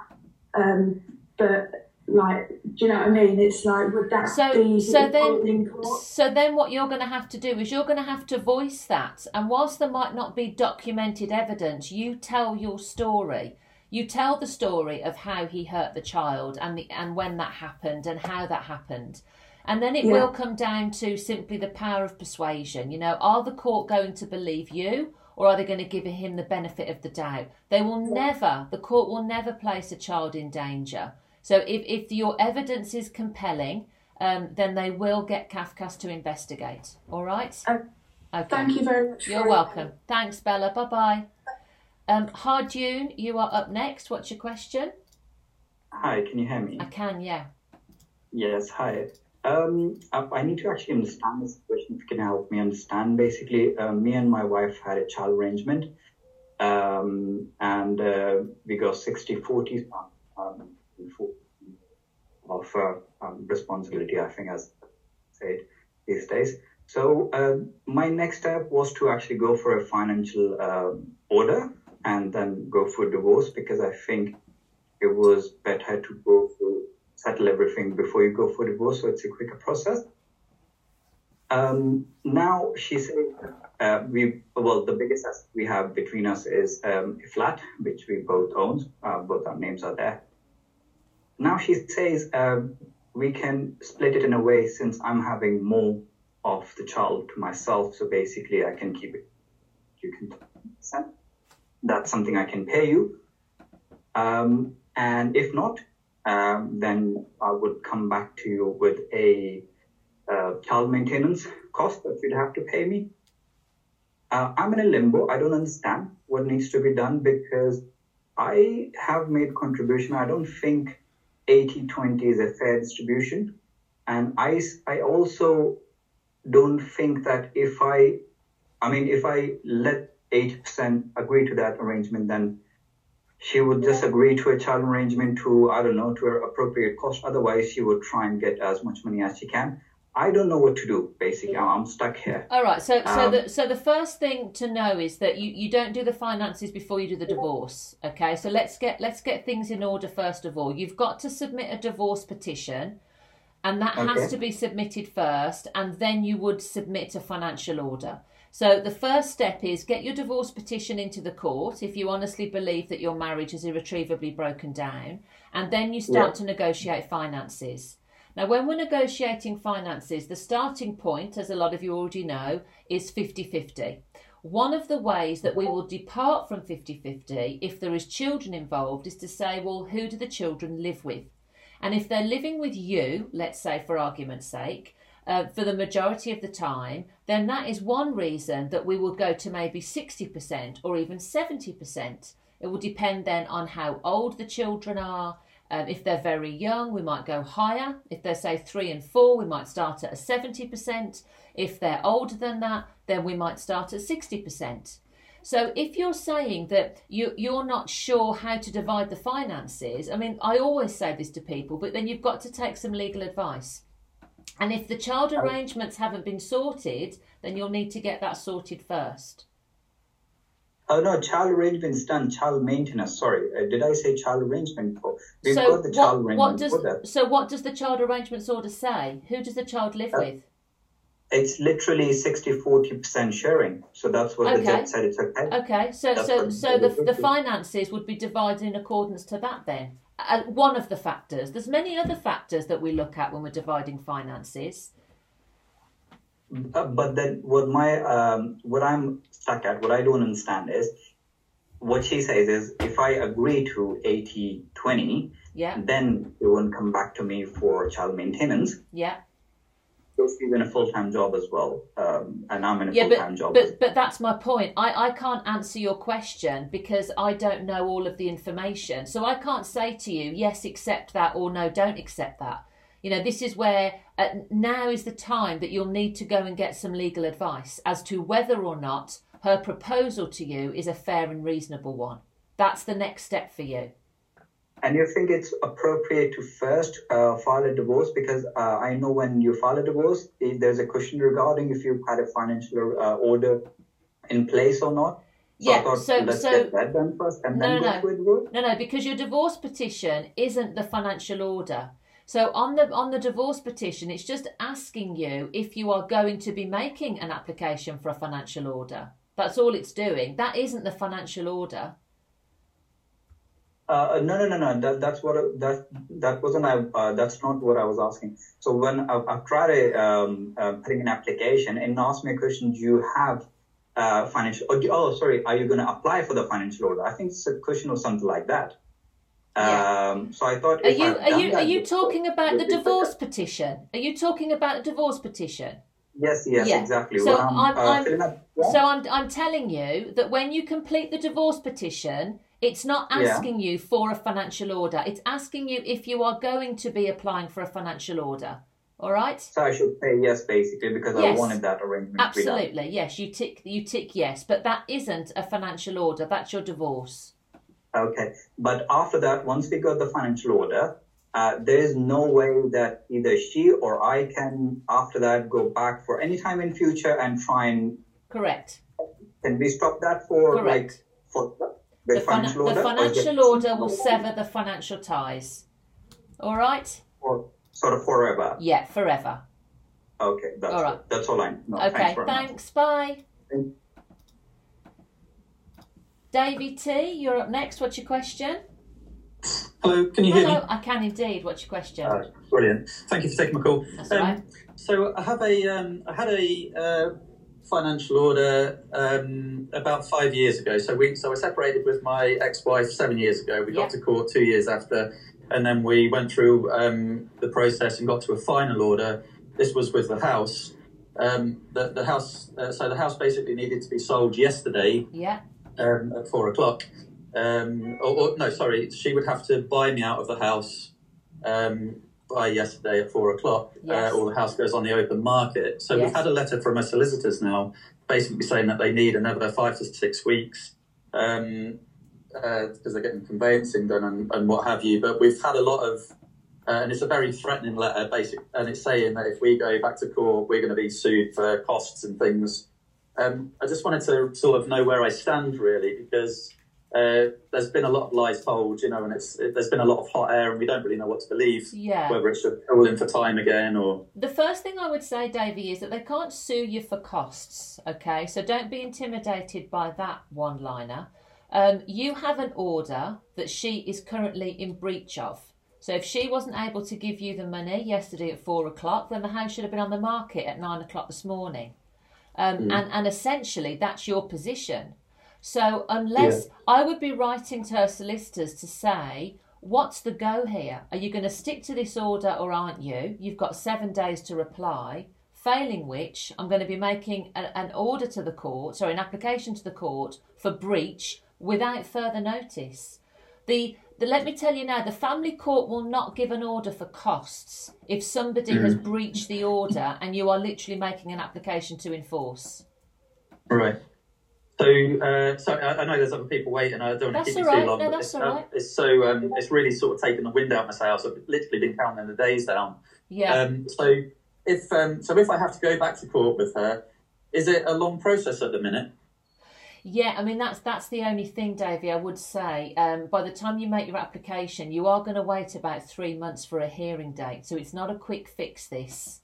Um. But like, do you know what I mean? It's like would that So, be so then, so then, what you're going to have to do is you're going to have to voice that. And whilst there might not be documented evidence, you tell your story. You tell the story of how he hurt the child and the and when that happened and how that happened. And then it Yeah. will come down to simply the power of persuasion. You know, are the court going to believe you or are they going to give him the benefit of the doubt? They will never, the court will never place a child in danger. So if, if your evidence is compelling, um, then they will get CAFCASS to investigate. All right? okay. Thank you very much. You're for- welcome. Thanks, Bella. Bye bye. Um, Harjun, you are up next. What's your question? Hi, can you hear me? I can, yeah. Yes, hi. Um, I, need to actually understand this situation. If you can help me understand, basically, uh, me and my wife had a child arrangement, um, and uh, we got 60-40 um, of uh, um, responsibility. I think, as said these days. So uh, my next step was to actually go for a financial um order and then go for divorce because I think it was better to go for settle everything before you go for divorce, so it's a quicker process. Um, now she says uh, we well the biggest asset we have between us is um, a flat which we both own. Uh, both our names are there. Now she says um, we can split it in a way since I'm having more of the child to myself. So basically, I can keep it. You can. send. That's something I can pay you. Um, and if not, um, then I would come back to you with a uh, child maintenance cost that you'd have to pay me. Uh, I'm in a limbo. I don't understand what needs to be done because I have made contribution. I don't think 80-20 is a fair distribution. And I, I also don't think that if I, I mean, if I let 80% agree to that arrangement, then she would just agree to a child arrangement to, I don't know, to her appropriate cost. Otherwise, she would try and get as much money as she can. I don't know what to do. Basically, I'm stuck here. All right. So, so Um, the so the first thing to know is that you, you don't do the finances before you do the divorce. Okay. So let's get let's get things in order first of all. You've got to submit a divorce petition, and that Okay. has to be submitted first, and then you would submit a financial order. So the first step is get your divorce petition into the court if you honestly believe that your marriage is irretrievably broken down, and then you start Yeah. to negotiate finances. Now, when we're negotiating finances, the starting point, as a lot of you already know, is 50 50. One of the ways that we will depart from 50 50 if there is children involved is to say, well, who do the children live with? And if they're living with you, let's say for argument's sake, uh, for the majority of the time, then that is one reason that we will go to maybe 60% or even 70%. It will depend then on how old the children are. Um, if they're very young, we might go higher. If they're, say, three and four, we might start at a 70%. If they're older than that, then we might start at 60%. So if you're saying that you, you're not sure how to divide the finances, I mean, I always say this to people, but then you've got to take some legal advice. And if the child arrangements haven't been sorted, then you'll need to get that sorted first. Oh no, child arrangements done. Child maintenance. Sorry, uh, did I say child arrangement? For we've so got the child what, what arrangement does for so what does the child arrangements order say? Who does the child live Uh, with? It's literally 60 40 percent sharing. So that's what the Okay. judge said. It's okay. Okay, so That's so so the the- the finances would be divided in accordance to that then. Uh, one of the factors. There's many other factors that we look at when we're dividing finances. Uh, but then what my um, what I'm stuck at, what I don't understand is what she says is if I agree to 80 20, Yeah, then they won't come back to me for child maintenance. yeah. She's in a full time job as well, um, and I'm in a Yeah, full time job. but but that's my point. I, I can't answer your question because I don't know all of the information. So I can't say to you, yes, accept that, or no, don't accept that. You know, this is where uh, now is the time that you'll need to go and get some legal advice as to whether or not her proposal to you is a fair and reasonable one. That's the next step for you. And you think it's appropriate to first uh, file a divorce because uh, I know when you file a divorce, there's a question regarding if you've had a financial uh, order in place or not. So Yeah, thought so- let's so- get that done first and No, then no, go no. No, no, because your divorce petition isn't the financial order. So on the on the divorce petition, it's just asking you if you are going to be making an application for a financial order. That's all it's doing. That isn't the financial order. Uh, no, no, no, no. That, that's what that that wasn't. I. Uh, that's not what I was asking. So when I've, I've tried a, um, uh, putting an application and asked me a question, do you have uh, financial? Oh, do, oh, sorry. Are you going to apply for the financial order? I think it's a question or something like that. Um, so I thought. Are you are you are you before, talking about the divorce petition? Are you talking about the divorce petition? Yes, yes, Yeah. exactly. So When I'm, I'm, uh, I'm yeah. so I'm I'm telling you that when you complete the divorce petition, it's not Yeah. asking you for a financial order. It's asking you if you are going to be applying for a financial order. All right? So I should say yes, basically, because I wanted that arrangement. Absolutely. Yes, you tick you tick yes, but that isn't a financial order. That's your divorce. Okay, but after that, once we got the financial order, uh, there is no way that either she or I can, after that, go back for any time in future and try and. Correct. Can we stop that for Correct. like for the, The, fin- financial the order? or financial order will sever the financial ties. All right? or sort of forever. Yeah, forever. Okay, that's All right. that's all I know. okay, thanks thanks. Bye. Thank- Davy T, you're up next. What's your question? Hello, can you hear Hello, me? I can indeed. What's your question? Uh, brilliant. Thank you for taking my call. That's all right. So I have a, um, I had a uh, financial order um, about five years ago. So we, so I separated with my ex-wife seven years ago. We got to court two years after, and then we went through um, the process and got to a final order. This was with the house. Um, the, the house, uh, so the house basically needed to be sold yesterday Yeah. um, at four o'clock. Um, or, or no, sorry, she would have to buy me out of the house um, by yesterday at four o'clock, Yes. uh, or the house goes on the open market. So Yes. we've had a letter from our solicitors now, basically saying that they need another five to six weeks um, uh, because they're getting conveyancing done and, and what have you. But we've had a lot of, uh, and it's a very threatening letter, basic, and it's saying that if we go back to court, we're going to be sued for costs and things. Um, I just wanted to sort of know where I stand really because uh, there's been a lot of lies told, you know, and it's it, there's been a lot of hot air, and we don't really know what to believe. Yeah. Whether it's should call in for time again or The first thing I would say, Davey, is that they can't sue you for costs, okay? So don't be intimidated by that one liner. Um, you have an order that she is currently in breach of. So if she wasn't able to give you the money yesterday at four o'clock, then the house should have been on the market at nine o'clock this morning. Um, Mm. and, and essentially, that's your position. So unless I would be writing to her solicitors to say, what's the go here? Are you going to stick to this order or aren't you? You've got seven days to reply. Failing which, I'm going to be making a, an order to the court, sorry, an application to the court for breach without further notice. The, the let me tell you now, the family court will not give an order for costs if somebody has Mm. breached the order and you are literally making an application to enforce. right. So, uh, so I, I know there's other people waiting. I don't want to keep you right. too long. No, that's it's, all um, it's so um, it's really sort of taken the wind out of my sails. I've literally been counting the days down. Yeah. Um, so if um, so, if I have to go back to court with her, is it a long process at the minute? Yeah, I mean that's that's the only thing, Davey. I would say um, by the time you make your application, you are going to wait about three months for a hearing date. So it's not a quick fix. This.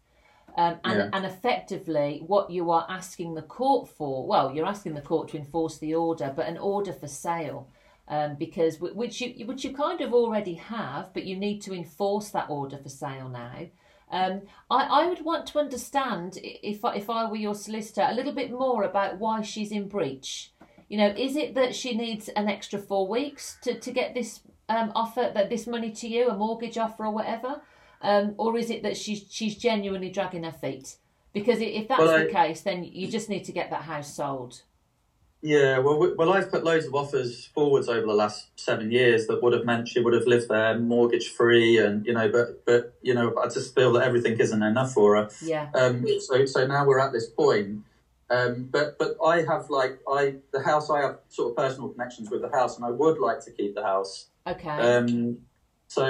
Um, and, Yeah. and effectively, what you are asking the court for, well, you're asking the court to enforce the order, but an order for sale, um, because which you which you kind of already have, but you need to enforce that order for sale now. Um, I, I would want to understand if I, if I were your solicitor a little bit more about why she's in breach. You know, is it that she needs an extra four weeks to, to get this um, offer, that this money to you, a mortgage offer or whatever, um, or is it that she's she's genuinely dragging her feet? Because if that's Well, the I- case, then you just need to get that house sold. Yeah, well, we- well, I've put loads of offers forwards over the last seven years that would have meant she would have lived there mortgage free, and you know, but but you know, I just feel that everything isn't enough for her. Yeah. Um, so so now we're at this point. Um, but but I have like I the house I have sort of personal connections with the house, and I would like to keep the house. Okay. Um, so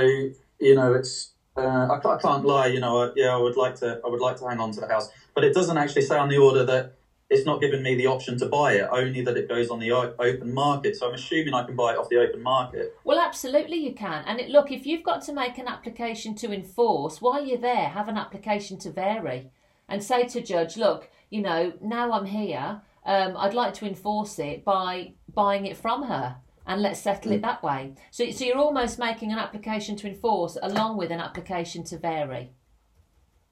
you know, it's uh, I, I can't lie. You know, I, yeah, I would like to I would like to hang on to the house, but it doesn't actually say on the order that it's not giving me the option to buy it. Only that it goes on the open market. So I'm assuming I can buy it off the open market. Well, absolutely, you can. And it, look, if you've got to make an application to enforce, while you're there, have an application to vary and say to judge, look, you know, now I'm here, um, I'd like to enforce it by buying it from her and let's settle it that way. So, so you're almost making an application to enforce along with an application to vary.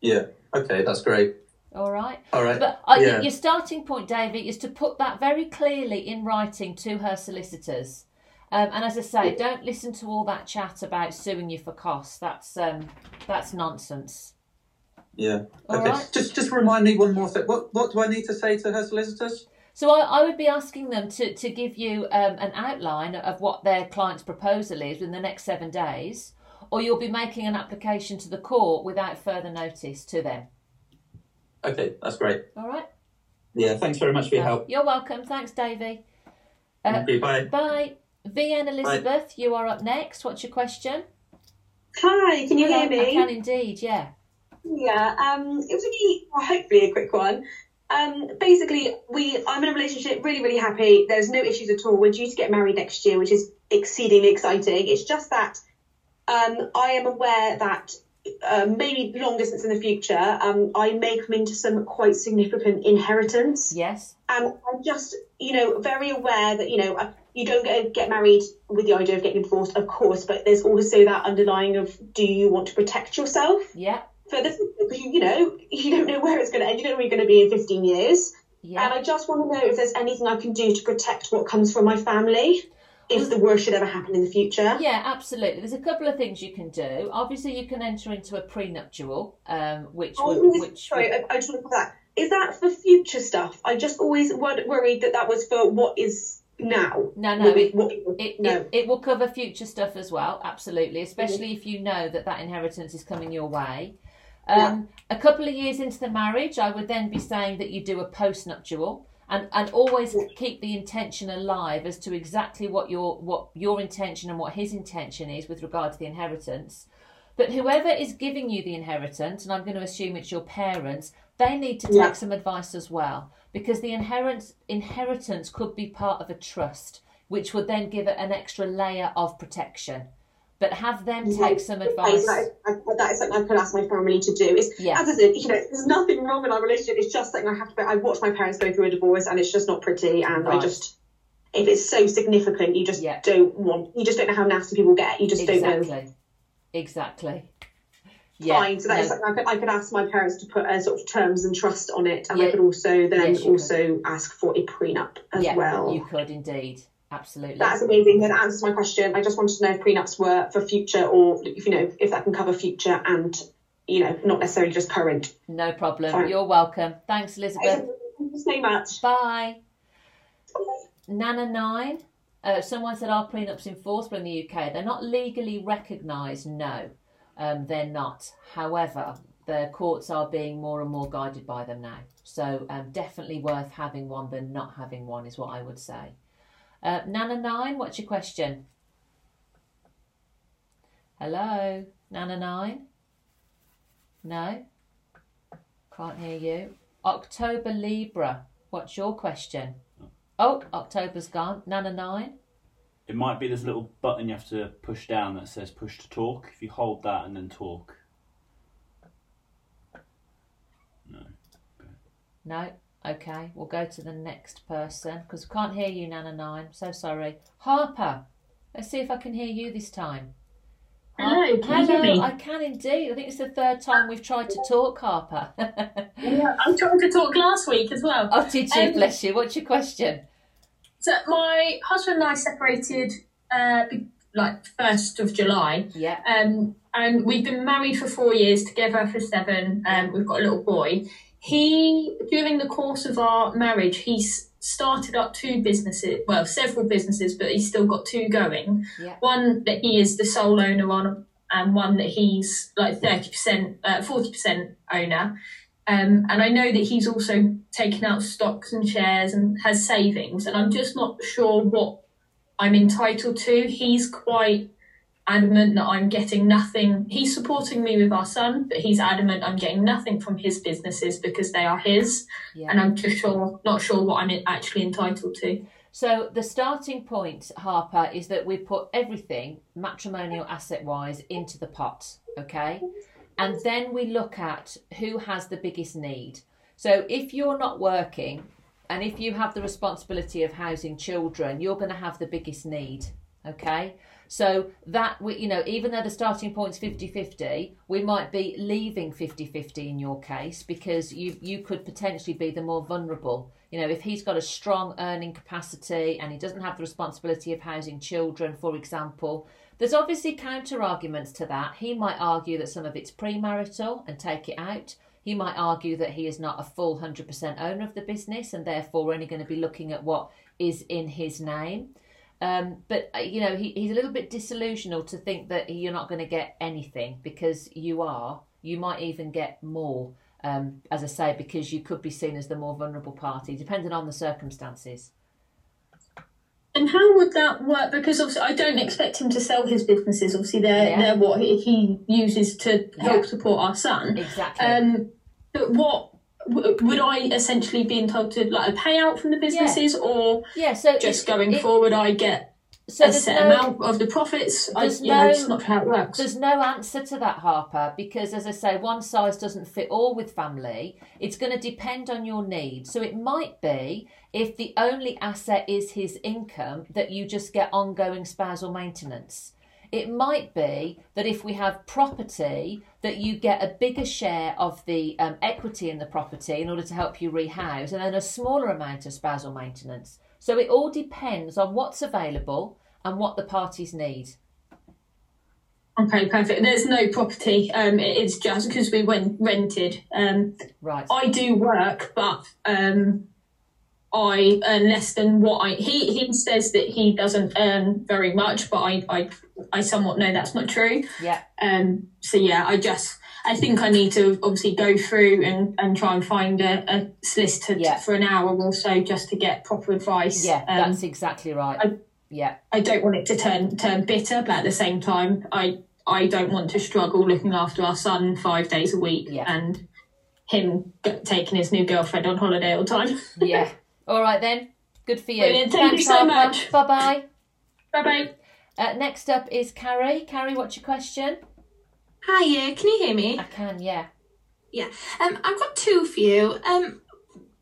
Yeah. Okay, that's great. All right. All right. But I Yeah. your starting point, David, is to put that very clearly in writing to her solicitors. Um, and as I say, don't listen to all that chat about suing you for costs. That's um, that's nonsense. Yeah. All Okay. right. Just just remind me one more thing. What what do I need to say to her solicitors? So I, I would be asking them to, to give you um, an outline of what their client's proposal is in the next seven days, or you'll be making an application to the court without further notice to them. Okay, that's great. All right. Yeah. Thanks very much for your help. You're welcome. Thanks, Davey. Uh, Thank you. Bye. Bye. VN Elizabeth, you are up next. What's your question? Hi, can you Hello, hear me? I can indeed, yeah. Yeah, um, it was only well, hopefully a quick one. Um, basically, we I'm in a relationship, really, really happy. There's no issues at all. We're due to get married next year, which is exceedingly exciting. It's just that um, I am aware that uh, maybe long distance in the future, um, I may come into some quite significant inheritance. Yes. And I'm just, you know, very aware that, you know, you don't get, get married with the idea of getting divorced, of course, but there's also that underlying of do you want to protect yourself? Yeah. For the because you, you know you don't know where it's going to end. You don't know where you're going to be in 15 years. Yeah. And I just want to know if there's anything I can do to protect what comes from my family if the worst should ever happen in the future. Yeah, absolutely. There's a couple of things you can do. Obviously, you can enter into a prenuptial, um, which Oh, would, which sorry, would- I, I just want to that. Is that for future stuff? I just always wor- worried that that was for what is now. No, no, it, what- it, no. it, it will cover future stuff as well, absolutely, especially if you know that that inheritance is coming your way. Um, A couple of years into the marriage, I would then be saying that you do a postnuptial and, and always keep the intention alive as to exactly what your what your intention and what his intention is with regard to the inheritance. But whoever is giving you the inheritance, and I'm going to assume it's your parents, they need to take Yeah. some advice as well because the inheritance inheritance could be part of a trust, which would then give it an extra layer of protection. But have them take some advice. That is, is something I could ask my family to do. It's, Yeah. As I said, you know, there's nothing wrong with our relationship. It's just something I have to. I watched my parents go through a divorce, and it's just not pretty. And I just, if it's so significant, you just don't want. You just don't know how nasty people get. You just don't know. Exactly. Exactly. Yeah, Fine. So that is no. something I could, I could ask my parents to put a sort of terms and trust on it, and Yeah. I could also then Yes, also ask for a prenup as yeah, well. You could indeed. Absolutely. That's amazing. That answers my question. I just wanted to know if prenups were for future or if you know if that can cover future and you know not necessarily just current. No problem. Fine. You're welcome. Thanks, Elizabeth. Thank you so much. Bye. Nana Nine. Uh, someone said are prenups enforceable in the UK? They're not legally recognised. No, um, they're not. However, the courts are being more and more guided by them now. So um, definitely worth having one than not having one is what I would say. Uh, Nana Nine, what's your question? Hello, Nana Nine. No, can't hear you. October Libra, what's your question? Oh, October's gone. Nana Nine. It might be this little button you have to push down that says push to talk. If you hold that and then talk. No. No. Okay, we'll go to the next person because we can't hear you, Nana Nine. So sorry. Harper, let's see if I can hear you this time. Hello, can you Hello? I can indeed. I think it's the third time we've tried to talk, Harper. Yeah, I tried to talk last week as well. oh, did you? Um, Bless you. What's your question? So my husband and I separated uh, like first of July. Yeah. Um, and we've been married for four years, together for seven. Um, we've got a little boy. He during the course of our marriage, he's started up two businesses, well, several businesses, but he's still got two going. Yeah. One that he is the sole owner on, and one that he's like thirty percent, uh, forty percent owner. Um, and I know that he's also taken out stocks and shares and has savings, and I'm just not sure what I'm entitled to. He's quite adamant that I'm getting nothing. He's supporting me with our son, but he's adamant I'm getting nothing from his businesses because they are his, Yeah. and I'm just sure not sure what I'm actually entitled to. So the starting point, Harper, is that we put everything matrimonial asset wise into the pot, okay? And then we look at who has the biggest need. So if you're not working and if you have the responsibility of housing children, you're going to have the biggest need, okay? So that we you know, even though the starting point's 50-50, we might be leaving 50-50 in your case because you you could potentially be the more vulnerable. You know, if he's got a strong earning capacity and he doesn't have the responsibility of housing children, for example, there's obviously counter arguments to that. He might argue that some of it's premarital and take it out. He might argue that he is not a full 100% owner of the business and therefore only going to be looking at what is in his name. Um, but uh, you know he, he's a little bit disillusional to think that you're not going to get anything because you are. You might even get more, um, as I say, because you could be seen as the more vulnerable party, depending on the circumstances. And how would that work? Because obviously, I don't expect him to sell his businesses. Obviously, they're Yeah. they're what he, he uses to help Yeah. support our son. Exactly. Um, but what w- would I essentially be entitled to, like a payout from the businesses, or yeah? So just going it- forward, I get So a set no- amount of the profits. I, There's know, no- it's not how it works. There's no answer to that, Harper, because as I say, one size doesn't fit all with family. It's going to depend on your needs. So it might be if the only asset is his income that you just get ongoing spousal maintenance. It might be that if we have property, that you get a bigger share of the um, equity in the property in order to help you rehouse, and then a smaller amount of spousal maintenance. So it all depends on what's available and what the parties need. Okay, perfect. There's no property. Um, it's just because we went rented. Um, right. I do work, but um, I earn less than what I. He he says that he doesn't earn very much, but I I, I somewhat know that's not true. Yeah. Um. So yeah, I just I think I need to obviously go through and, and try and find a, a solicitor to- for an hour or so just to get proper advice. Yeah, Um, that's exactly right. I, yeah. I don't want it to turn turn bitter, but at the same time, I I don't want to struggle looking after our son five days a week and him taking his new girlfriend on holiday all the time. yeah. All right then. Good for you. Brilliant. Thank you so much. Bye bye. Bye bye. Uh, next up is Carrie. Carrie, what's your question? Hi, yeah, can you hear me? I can, yeah. Yeah. Um, I've got two for you. Um,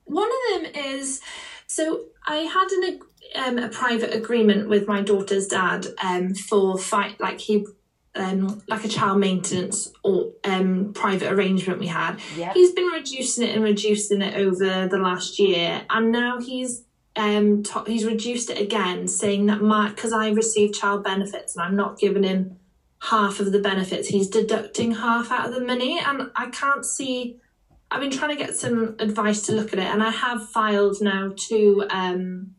one of them is so I had an um, a private agreement with my daughter's dad um for fight like he um like a child maintenance or um private arrangement we had. Yeah. He's been reducing it and reducing it over the last year, and now he's um he's reduced it again, saying that my because I receive child benefits and I'm not giving him half of the benefits, he's deducting half out of the money, and I can't see. I've been trying to get some advice to look at it, and I have filed now to um,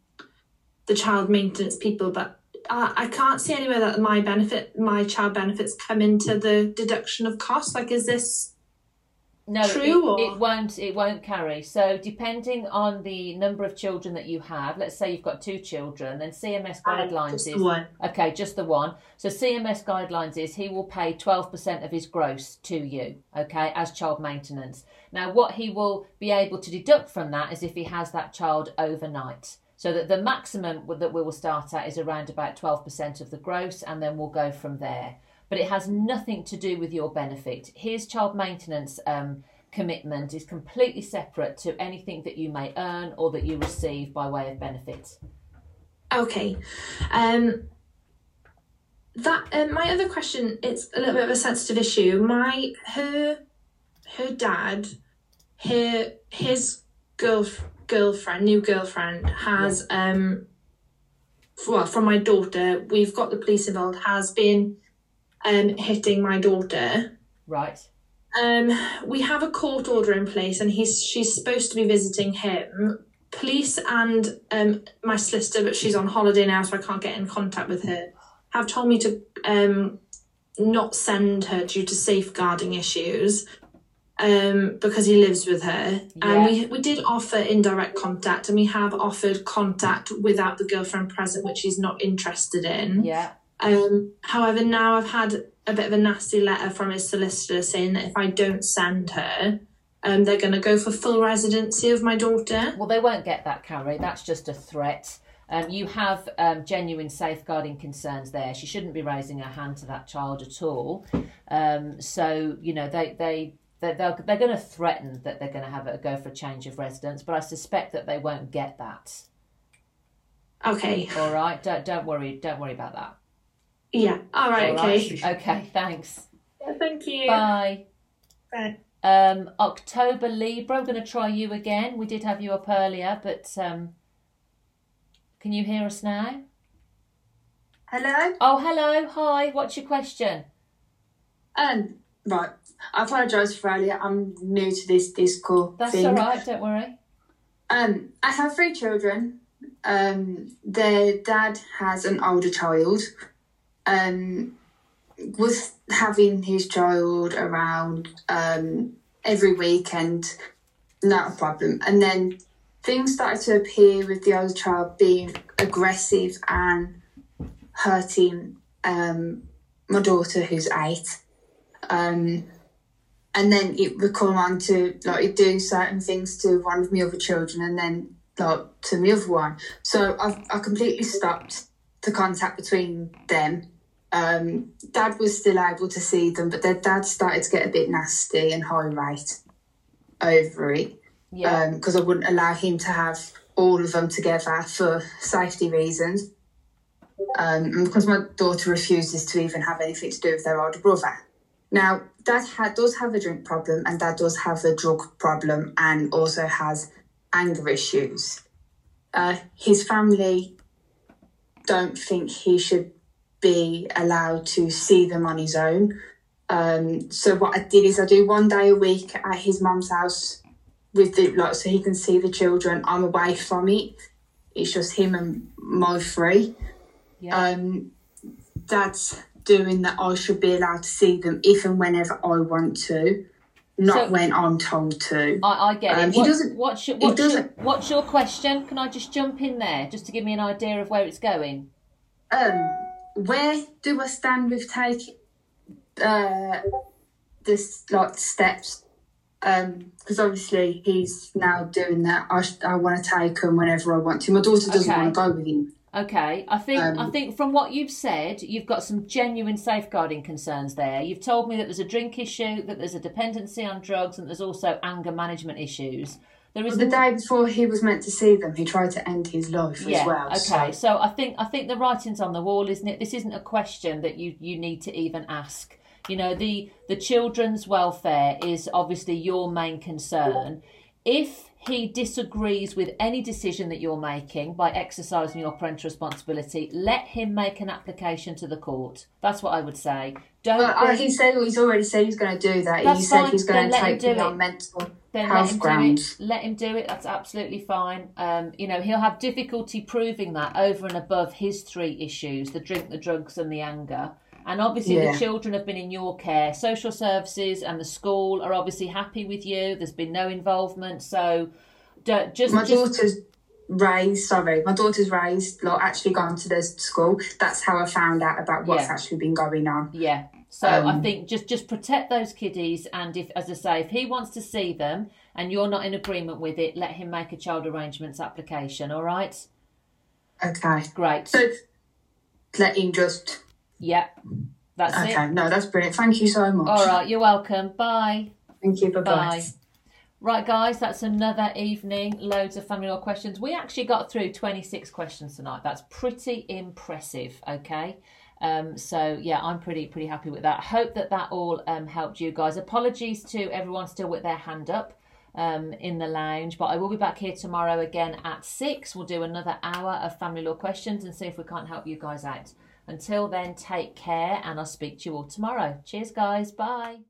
the child maintenance people, but I, I can't see anywhere that my benefit, my child benefits, come into the deduction of costs. Like, is this No, true? it, or it won't. It won't carry. So depending on the number of children that you have, let's say you've got two children, then CMS Uh, guidelines just the is one. okay, just the one. So CMS guidelines is he will pay twelve percent of his gross to you, okay, as child maintenance. Now, what he will be able to deduct from that is if he has that child overnight. So that the maximum that we will start at is around about twelve percent of the gross, and then we'll go from there but it has nothing to do with your benefit. His child maintenance um, commitment is completely separate to anything that you may earn or that you receive by way of benefit. Okay. Um, that um, my other question. It's a little bit of a sensitive issue. My her her dad, her his girl girlfriend, new girlfriend has um. Well, from my daughter, we've got the police involved. Has been um hitting my daughter. Right. Um, we have a court order in place, and he's she's supposed to be visiting him. Police and um, my solicitor, but she's on holiday now, so I can't get in contact with her. Have told me to um, not send her due to safeguarding issues um, because he lives with her. And we we did offer indirect contact, and we have offered contact without the girlfriend present, which he's not interested in. Yeah. Um, however, now I've had a bit of a nasty letter from his solicitor saying that if I don't send her, um, they're going to go for full residency of my daughter. Well, they won't get that, Carrie. That's just a threat. Um, you have um, genuine safeguarding concerns there. She shouldn't be raising her hand to that child at all. Um, so you know they they they're, they're, they're going to threaten that they're going to have a go for a change of residence, but I suspect that they won't get that. Okay. All right. Don't don't worry. Don't worry about that. Yeah. All right. All right? okay. Okay. Thanks. Thank you. Bye. Bye. Um, October Libra, I'm going to try you again. We did have you up earlier, but um, can you hear us now? Hello? Oh, hello. Hi. What's your question? Um, right. I apologise for earlier. I'm new to this call That's thing. all right. Don't worry. Um, I have three children. Um, their dad has an older child. Um, was having his child around um every weekend, not a problem. And then things started to appear with the older child being aggressive and hurting um my daughter who's eight. Um, and then it would come on to like do certain things to one of my other children and then like to the other one. So I I completely stopped the contact between them. Um, dad was still able to see them, but their dad started to get a bit nasty and high rate over it. Yeah. Because I wouldn't allow him to have all of them together for safety reasons. Um, and because my daughter refuses to even have anything to do with their older brother. Now, dad ha- does have a drink problem and dad does have a drug problem and also has anger issues. Uh, his family don't think he should be allowed to see them on his own. Um, so what I did is I do one day a week at his mum's house with the like so he can see the children. I'm away from it. It's just him and my three. Um, Dad's doing that I should be allowed to see them if and whenever I want to, not So- when I'm told to. I, I get Um, it. he doesn't- What's your, he what's, your, doesn't- what's your question? Can I just jump in there just to give me an idea of where it's going? Um, where do I stand with taking uh, this like steps? Because obviously he's now doing that. I, I want to take him whenever I want to. My daughter doesn't Okay. want to go with him. Okay, I think I Um, think from what you've said, you've got some genuine safeguarding concerns there. You've told me that there's a drink issue, that there's a dependency on drugs, and there's also anger management issues. There is Well, the day before he was meant to see them, he tried to end his life yeah, as well. Okay, So. so I think I think the writing's on the wall, isn't it? This isn't a question that you you need to even ask. You know, the the children's welfare is obviously your main concern. If he disagrees with any decision that you're making by exercising your parental responsibility, let him make an application to the court. That's what I would say. Don't. Well, be- he said he's already said he's going to do that. That's he said fine, he's going to let him take me do on it. mental then let health him grounds. do it. Let him do it. That's absolutely fine. Um, you know, he'll have difficulty proving that over and above his three issues: the drink, the drugs, and the anger. And obviously, Yeah. the children have been in your care. Social services and the school are obviously happy with you. There's been no involvement, so don't, just my just, daughter's raised. Sorry, my daughter's raised. Like actually gone to the school. That's how I found out about what's Yeah. actually been going on. Yeah. So I Um, think just just protect those kiddies, and if, as I say, if he wants to see them and you're not in agreement with it, let him make a child arrangements application. All right. Okay. Great. So let him just. Yeah. That's it. okay. No, that's brilliant. Thank you so much. All right, you're welcome. Bye. Thank you. Bye-bye. Right, guys, that's another evening. Loads of family law questions. We actually got through 26 questions tonight. That's pretty impressive. Okay. Um, so yeah, I'm pretty pretty happy with that. Hope that that all um, helped you guys. Apologies to everyone still with their hand up um, in the lounge, but I will be back here tomorrow again at six. We'll do another hour of family law questions and see if we can't help you guys out. Until then, take care, and I'll speak to you all tomorrow. Cheers, guys. Bye.